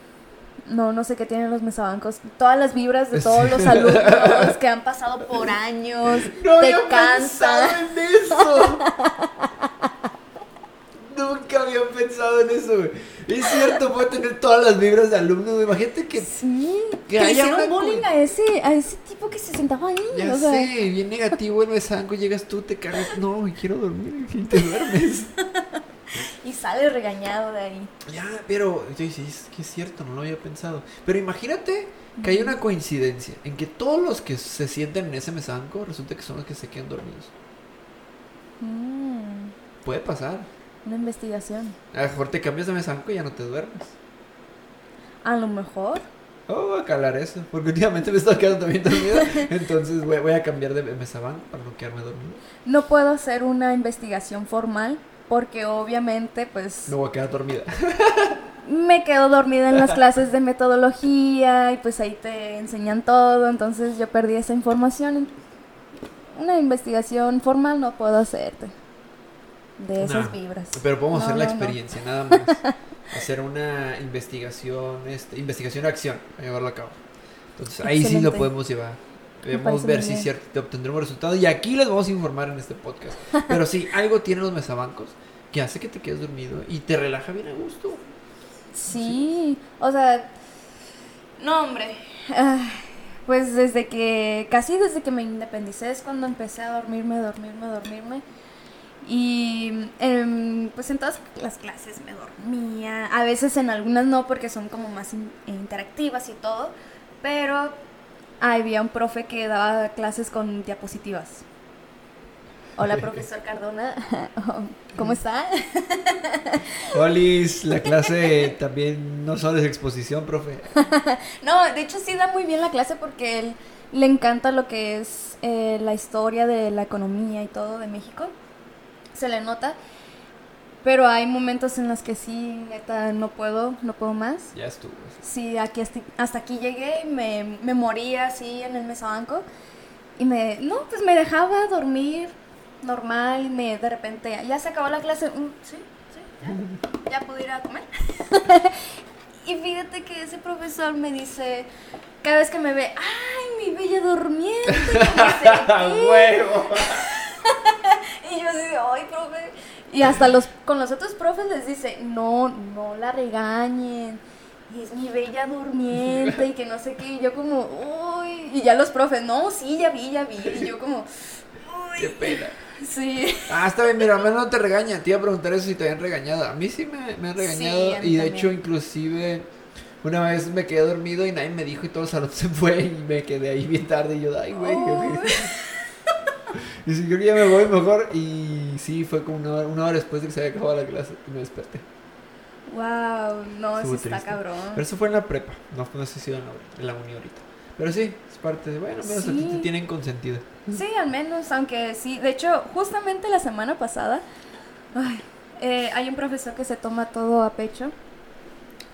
Speaker 1: No, no sé qué tienen los mesabancos. Todas las vibras de todos
Speaker 2: Sí.
Speaker 1: los alumnos que han pasado por años. [LAUGHS]
Speaker 2: No
Speaker 1: te
Speaker 2: había pensado
Speaker 1: cansan.
Speaker 2: en eso. [LAUGHS] Nunca había pensado en eso, güey. Es cierto, puede tener todas las vibras de alumno. Imagínate que.
Speaker 1: Sí,
Speaker 2: Que
Speaker 1: hicieron bullying a ese, a ese tipo que se sentaba ahí.
Speaker 2: Ya
Speaker 1: o sea,
Speaker 2: sé, bien negativo el mesanco. Llegas tú, te cargas. No, quiero dormir. Y te duermes. [LAUGHS]
Speaker 1: Y sale regañado de ahí.
Speaker 2: Ya, pero. Yo sí, es que es cierto, no lo había pensado. Pero imagínate que hay una coincidencia en que todos los que se sienten en ese mesanco resulta que son los que se quedan dormidos.
Speaker 1: Mm,
Speaker 2: Puede pasar.
Speaker 1: Una investigación.
Speaker 2: A lo mejor te cambias de mesanco y ya no te duermes.
Speaker 1: A lo mejor.
Speaker 2: Oh, voy a calar eso. Porque últimamente me he estado quedando también dormido. [LAUGHS] Entonces voy, voy a cambiar de mesabanco para no quedarme dormido.
Speaker 1: No puedo hacer una investigación formal porque obviamente pues
Speaker 2: Me voy a quedar dormida. [LAUGHS]
Speaker 1: me quedo dormida en las clases de metodología y pues ahí te enseñan todo, entonces yo perdí esa información. Una investigación formal no puedo hacerte de esas
Speaker 2: No,
Speaker 1: vibras.
Speaker 2: Pero podemos
Speaker 1: No,
Speaker 2: hacer la
Speaker 1: no,
Speaker 2: experiencia, nada más. [LAUGHS] Hacer una investigación, este, investigación acción, a llevarlo a cabo. Entonces ahí sí lo podemos llevar. Debemos
Speaker 1: parece
Speaker 2: ver si cierto te obtendremos resultados. Y aquí les vamos a informar en este podcast. Pero sí, [LAUGHS] algo tienen los mesabancos que hace que te quedes dormido y te relaja bien a gusto.
Speaker 1: Sí, o sea, no hombre. Ah, pues desde que, casi desde que me independicé es cuando empecé a dormirme, dormirme, dormirme. Y em, pues en todas las clases me dormía. A veces en algunas no porque son como más in- interactivas y todo. Pero había un profe que daba clases con diapositivas. Hola, profesor Cardona. [LAUGHS] ¿Cómo está? [LAUGHS]
Speaker 2: Olis, la clase también no solo es exposición, profe. [LAUGHS]
Speaker 1: No, de hecho sí da muy bien la clase porque él le encanta lo que es eh, la historia de la economía y todo de México. Se le nota. Pero hay momentos en los que sí, neta, no puedo, no puedo más.
Speaker 2: Ya estuvo.
Speaker 1: Sí, aquí hasta, hasta aquí llegué y me, me moría así en el mesabanco. Y me, no, pues me dejaba dormir normal y me, de repente, ya se acabó la clase. sí, sí, ya, ya pude ir a comer. [LAUGHS] y fíjate que ese profesor me dice, cada vez que me ve, ay, mi bella durmiente. que no sé qué".
Speaker 2: ¡Huevo! [LAUGHS] [LAUGHS]
Speaker 1: Y yo así de, ay, profe. Y hasta los, con los otros profes les dice, no, no la regañen. Y es mi bella durmiente y que no sé qué. Y yo como, uy. Y ya los profes, no, sí, ya vi, ya vi. Y yo como, [LAUGHS]
Speaker 2: ¡Qué
Speaker 1: uy.
Speaker 2: pena!
Speaker 1: Sí.
Speaker 2: Ah, está bien, mira, al menos no te regañan. Te iba a preguntar eso si te habían regañado. A mí sí me, me han regañado.
Speaker 1: Sí, a
Speaker 2: y de
Speaker 1: también.
Speaker 2: hecho, inclusive, una vez me quedé dormido y nadie me dijo y todo el salón se [LAUGHS] fue y me quedé ahí bien tarde. Y yo, ay, güey. qué
Speaker 1: Oh.
Speaker 2: Horrible". [LAUGHS] Y si yo ya me voy mejor. Y sí, fue como una hora, una hora después de que se había acabado la clase y me desperté.
Speaker 1: Wow, no, eso está cabrón.
Speaker 2: Pero eso fue en la prepa, no, no sé si en la, en la uni ahorita. Pero sí, es parte de, bueno, menos a ti
Speaker 1: Sí.
Speaker 2: te tienen consentido.
Speaker 1: Sí, al menos, aunque sí. De hecho, justamente la semana pasada, ay, eh, hay un profesor que se toma todo a pecho,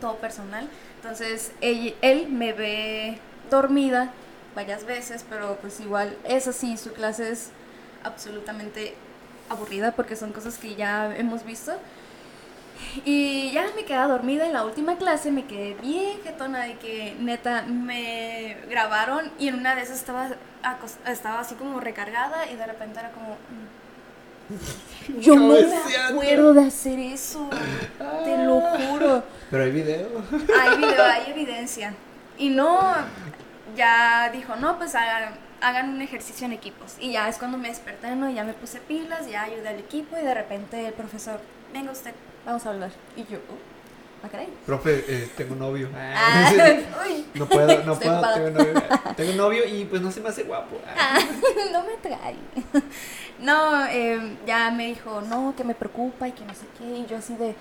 Speaker 1: todo personal. Entonces, él, él me ve dormida varias veces, pero pues igual, es así, su clase es absolutamente aburrida porque son cosas que ya hemos visto. Y ya me quedé dormida en la última clase, me quedé bien jetona de que neta me grabaron y en una de esas estaba, estaba así como recargada y de repente era como... mm. Yo no me acuerdo de hacer eso, te lo juro.
Speaker 2: Pero hay video.
Speaker 1: Hay video, hay evidencia. Y no, ya dijo, no, pues hagan, hagan un ejercicio en equipos. Y ya es cuando me desperté, ¿no? Ya me puse pilas, ya ayudé al equipo y de repente el profesor, venga usted, vamos a hablar. Y yo, "Oh". Ah, caray.
Speaker 2: Profe, eh, tengo novio.
Speaker 1: Ah, [LAUGHS] uy.
Speaker 2: No puedo, no puedo, tengo novio. [LAUGHS] Tengo novio y pues no se me hace guapo.
Speaker 1: Ah, [LAUGHS] no me trae. No, eh, ya me dijo, no, que me preocupa y que no sé qué. Y yo así de,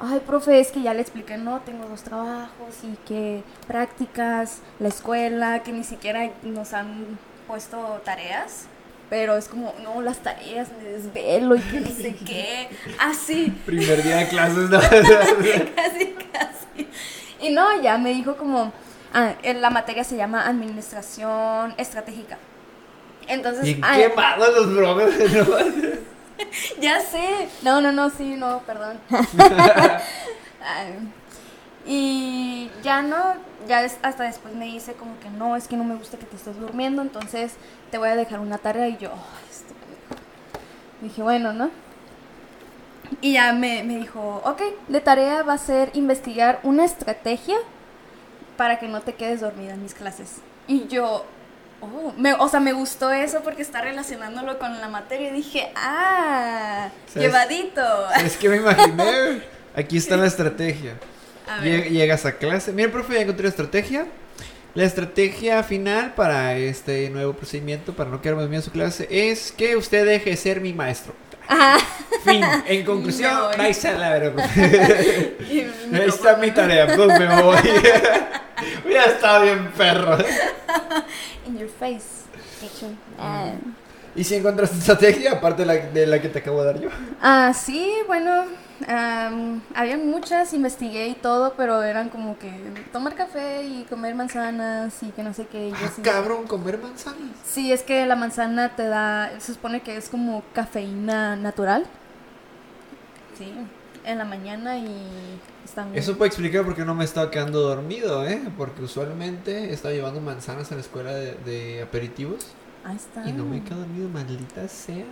Speaker 1: ay, profe, es que ya le expliqué, no, tengo dos trabajos y que prácticas, la escuela, que ni siquiera nos han puesto tareas. Pero es como, no, las tareas, me desvelo y que no sé [LAUGHS] qué. Así,
Speaker 2: Primer día de [LAUGHS] clases, no.
Speaker 1: casi, casi. Y no, ya me dijo como, ah, en la materia se llama Administración Estratégica. Entonces,
Speaker 2: Bien
Speaker 1: ah,
Speaker 2: quemados los bromas. ¿no? [LAUGHS]
Speaker 1: Ya sé. No, no, no, sí, no, perdón. [LAUGHS] Y ya no, ya hasta después me dice como que no, es que no me gusta que te estés durmiendo, entonces te voy a dejar una tarea y yo, "Ay, este pendejo". dije, bueno, ¿no? Y ya me, me dijo, ok, de tarea va a ser investigar una estrategia para que no te quedes dormida en mis clases. Y yo, oh, me- o sea, me gustó eso porque está relacionándolo con la materia y dije, ah,
Speaker 2: ¿Sabes?
Speaker 1: llevadito.
Speaker 2: Es que me imaginé. [LAUGHS] Aquí está la estrategia.
Speaker 1: A
Speaker 2: Lle-
Speaker 1: ver.
Speaker 2: Llegas a clase. Mira, profe, ya encontré la estrategia. La estrategia final para este nuevo procedimiento, para no quedarme dormido en su clase, es que usted deje de ser mi maestro.
Speaker 1: Ajá.
Speaker 2: Fin. En conclusión, vais a la verga. [LAUGHS] Ahí
Speaker 1: Ahí
Speaker 2: está mi tarea, pues me voy. [LAUGHS] [LAUGHS] Hubiera estado bien perro.
Speaker 1: In your face. Ah.
Speaker 2: ¿Y si encontraste estrategia aparte de la, de la que te acabo de dar yo?
Speaker 1: Ah, sí, bueno, am, había muchas, investigué y todo, pero eran como que tomar café y comer manzanas y que no sé qué. y
Speaker 2: Ah,
Speaker 1: de-
Speaker 2: cabrón, comer manzanas.
Speaker 1: Sí, es que la manzana te da, se supone que es como cafeína natural. Sí, en la mañana y está muy...
Speaker 2: Eso puede explicar por qué no me estaba quedando dormido, ¿eh? Porque usualmente estaba llevando manzanas a la escuela de, de aperitivos
Speaker 1: Ahí está.
Speaker 2: y no me he quedado dormido, maldita sea.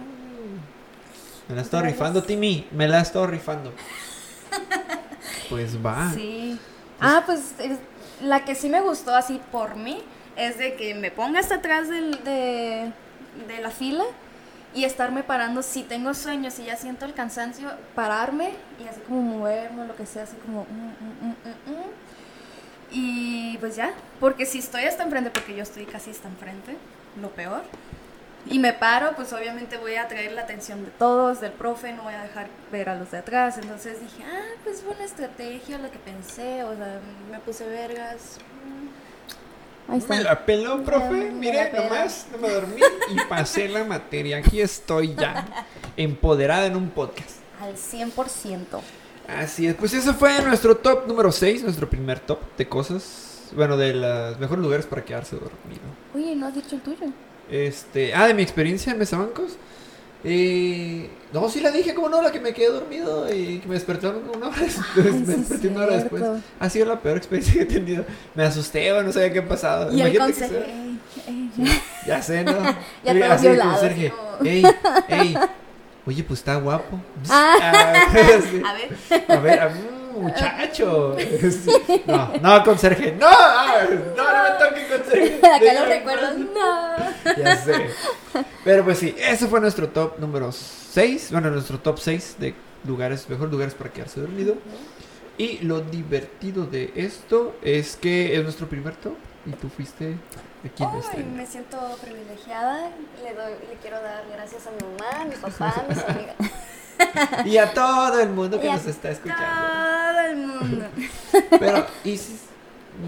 Speaker 2: Me la estado
Speaker 1: Gracias.
Speaker 2: rifando, Timmy, me la estado rifando. [LAUGHS] Pues va.
Speaker 1: Sí. Ah, pues es- la que sí me gustó así por mí es de que me ponga hasta atrás del, de, de la fila y estarme parando si tengo sueño, si ya siento el cansancio, pararme y así como moverme, lo que sea, así como... mm, mm, mm, mm. Y pues ya, porque si estoy hasta enfrente, porque yo estoy casi hasta enfrente, lo peor. Y me paro, pues obviamente voy a atraer la atención de todos, del profe, no voy a dejar ver a los de atrás. Entonces dije, ah, pues buena estrategia lo que pensé, o sea, me puse vergas. Ahí está.
Speaker 2: Me la peló, profe. Mire, nomás no me dormí y pasé la materia. Aquí estoy ya, empoderada en un podcast.
Speaker 1: Al 100%.
Speaker 2: Así es, pues ese fue nuestro top número 6, nuestro primer top de cosas, bueno, de los mejores lugares para quedarse dormido.
Speaker 1: Oye, ¿no has dicho el tuyo?
Speaker 2: Este, ah, de mi experiencia en Mesabancos. Eh, no, sí la dije, como no, la que me quedé dormido y que me desperté una hora [LAUGHS] después.
Speaker 1: Ay,
Speaker 2: me
Speaker 1: sí
Speaker 2: desperté una hora después. Ha sido la peor experiencia [LAUGHS] que he tenido. Me asusté, o no sabía qué ha pasado.
Speaker 1: Y el
Speaker 2: Imagínate que
Speaker 1: ey, ey.
Speaker 2: Ya sé, ¿no? [LAUGHS]
Speaker 1: Ya todo
Speaker 2: así
Speaker 1: violado,
Speaker 2: conserje,
Speaker 1: así como-
Speaker 2: Ey, ey. Oye, pues está guapo.
Speaker 1: Ah.
Speaker 2: Ah, sí.
Speaker 1: A ver.
Speaker 2: A ver, a- mm, muchacho. [LAUGHS] No, no, conserje. No, no, no me toque conserje. [LAUGHS]
Speaker 1: Acá lo
Speaker 2: Déjame
Speaker 1: recuerdo.
Speaker 2: en
Speaker 1: No.
Speaker 2: Ya sé. Pero pues sí, ese fue nuestro top número 6. Bueno, nuestro top 6 de lugares, mejores lugares para quedarse dormido. Y lo divertido de esto es que es nuestro primer top. Y tú fuiste aquí en este.
Speaker 1: me siento privilegiada. Le, doy, le quiero dar gracias a mi mamá, a mi papá, a mis [LAUGHS] amigas.
Speaker 2: Y a todo el mundo que nos está escuchando. [LAUGHS] Pero, [LAUGHS] Isis,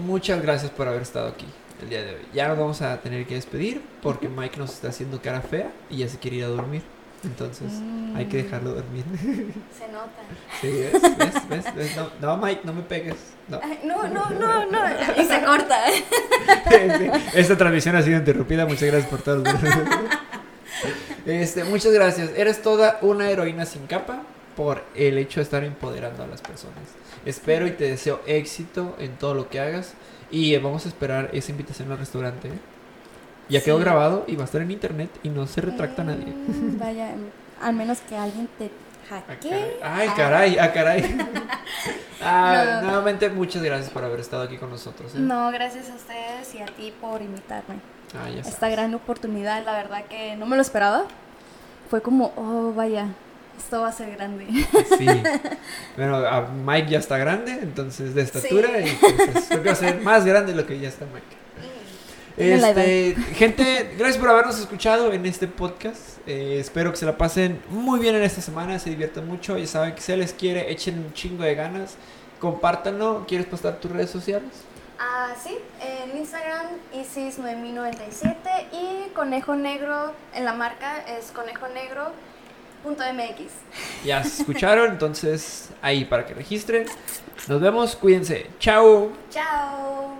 Speaker 2: muchas gracias por haber estado aquí el día de hoy. Ya nos vamos a tener que despedir porque Mike nos está haciendo cara fea y ya se quiere ir a dormir. Entonces, hay que dejarlo dormir. [LAUGHS]
Speaker 1: Se nota.
Speaker 2: Sí, ¿ves? ¿Ves? ¿Ves? ¿Ves? No, no, Mike, no me pegues. No.
Speaker 1: Ay, no, no, no, no. Y se corta.
Speaker 2: Esta transmisión ha sido interrumpida. Muchas gracias por todo. Este, muchas gracias. Eres toda una heroína sin capa por el hecho de estar empoderando a las personas. Espero y te deseo éxito en todo lo que hagas. Y eh, vamos a esperar esa invitación al restaurante. ¿eh? Ya quedó
Speaker 1: Sí.
Speaker 2: grabado y va a estar en internet y no se retracta nadie.
Speaker 1: Mm, Vaya, al menos que alguien te
Speaker 2: Ah,
Speaker 1: hackee.
Speaker 2: Ay, caray, ah, caray. [LAUGHS] Ah,
Speaker 1: No.
Speaker 2: Nuevamente, muchas gracias por haber estado aquí con nosotros. ¿eh?
Speaker 1: No, gracias a ustedes y a ti por invitarme.
Speaker 2: Ah,
Speaker 1: Esta gran oportunidad, la verdad que no me lo esperaba. Fue como, oh, vaya, Esto va a ser grande.
Speaker 2: Sí. [LAUGHS] Bueno, a Mike ya está grande, entonces de estatura, y entonces creo que va a ser más grande de lo que ya está Mike. Este, gente, gracias por habernos escuchado en este podcast. Eh, espero que se la pasen muy bien en esta semana, se diviertan mucho. Ya saben que se les quiere, echen un chingo de ganas. Compártanlo. ¿Quieres postar tus redes sociales?
Speaker 1: Ah, sí, en Instagram Isis9097 y Conejo Negro en la marca es conejonegro.mx.
Speaker 2: Ya se escucharon, entonces ahí para que registren. Nos vemos, cuídense. Chao.
Speaker 1: Chao.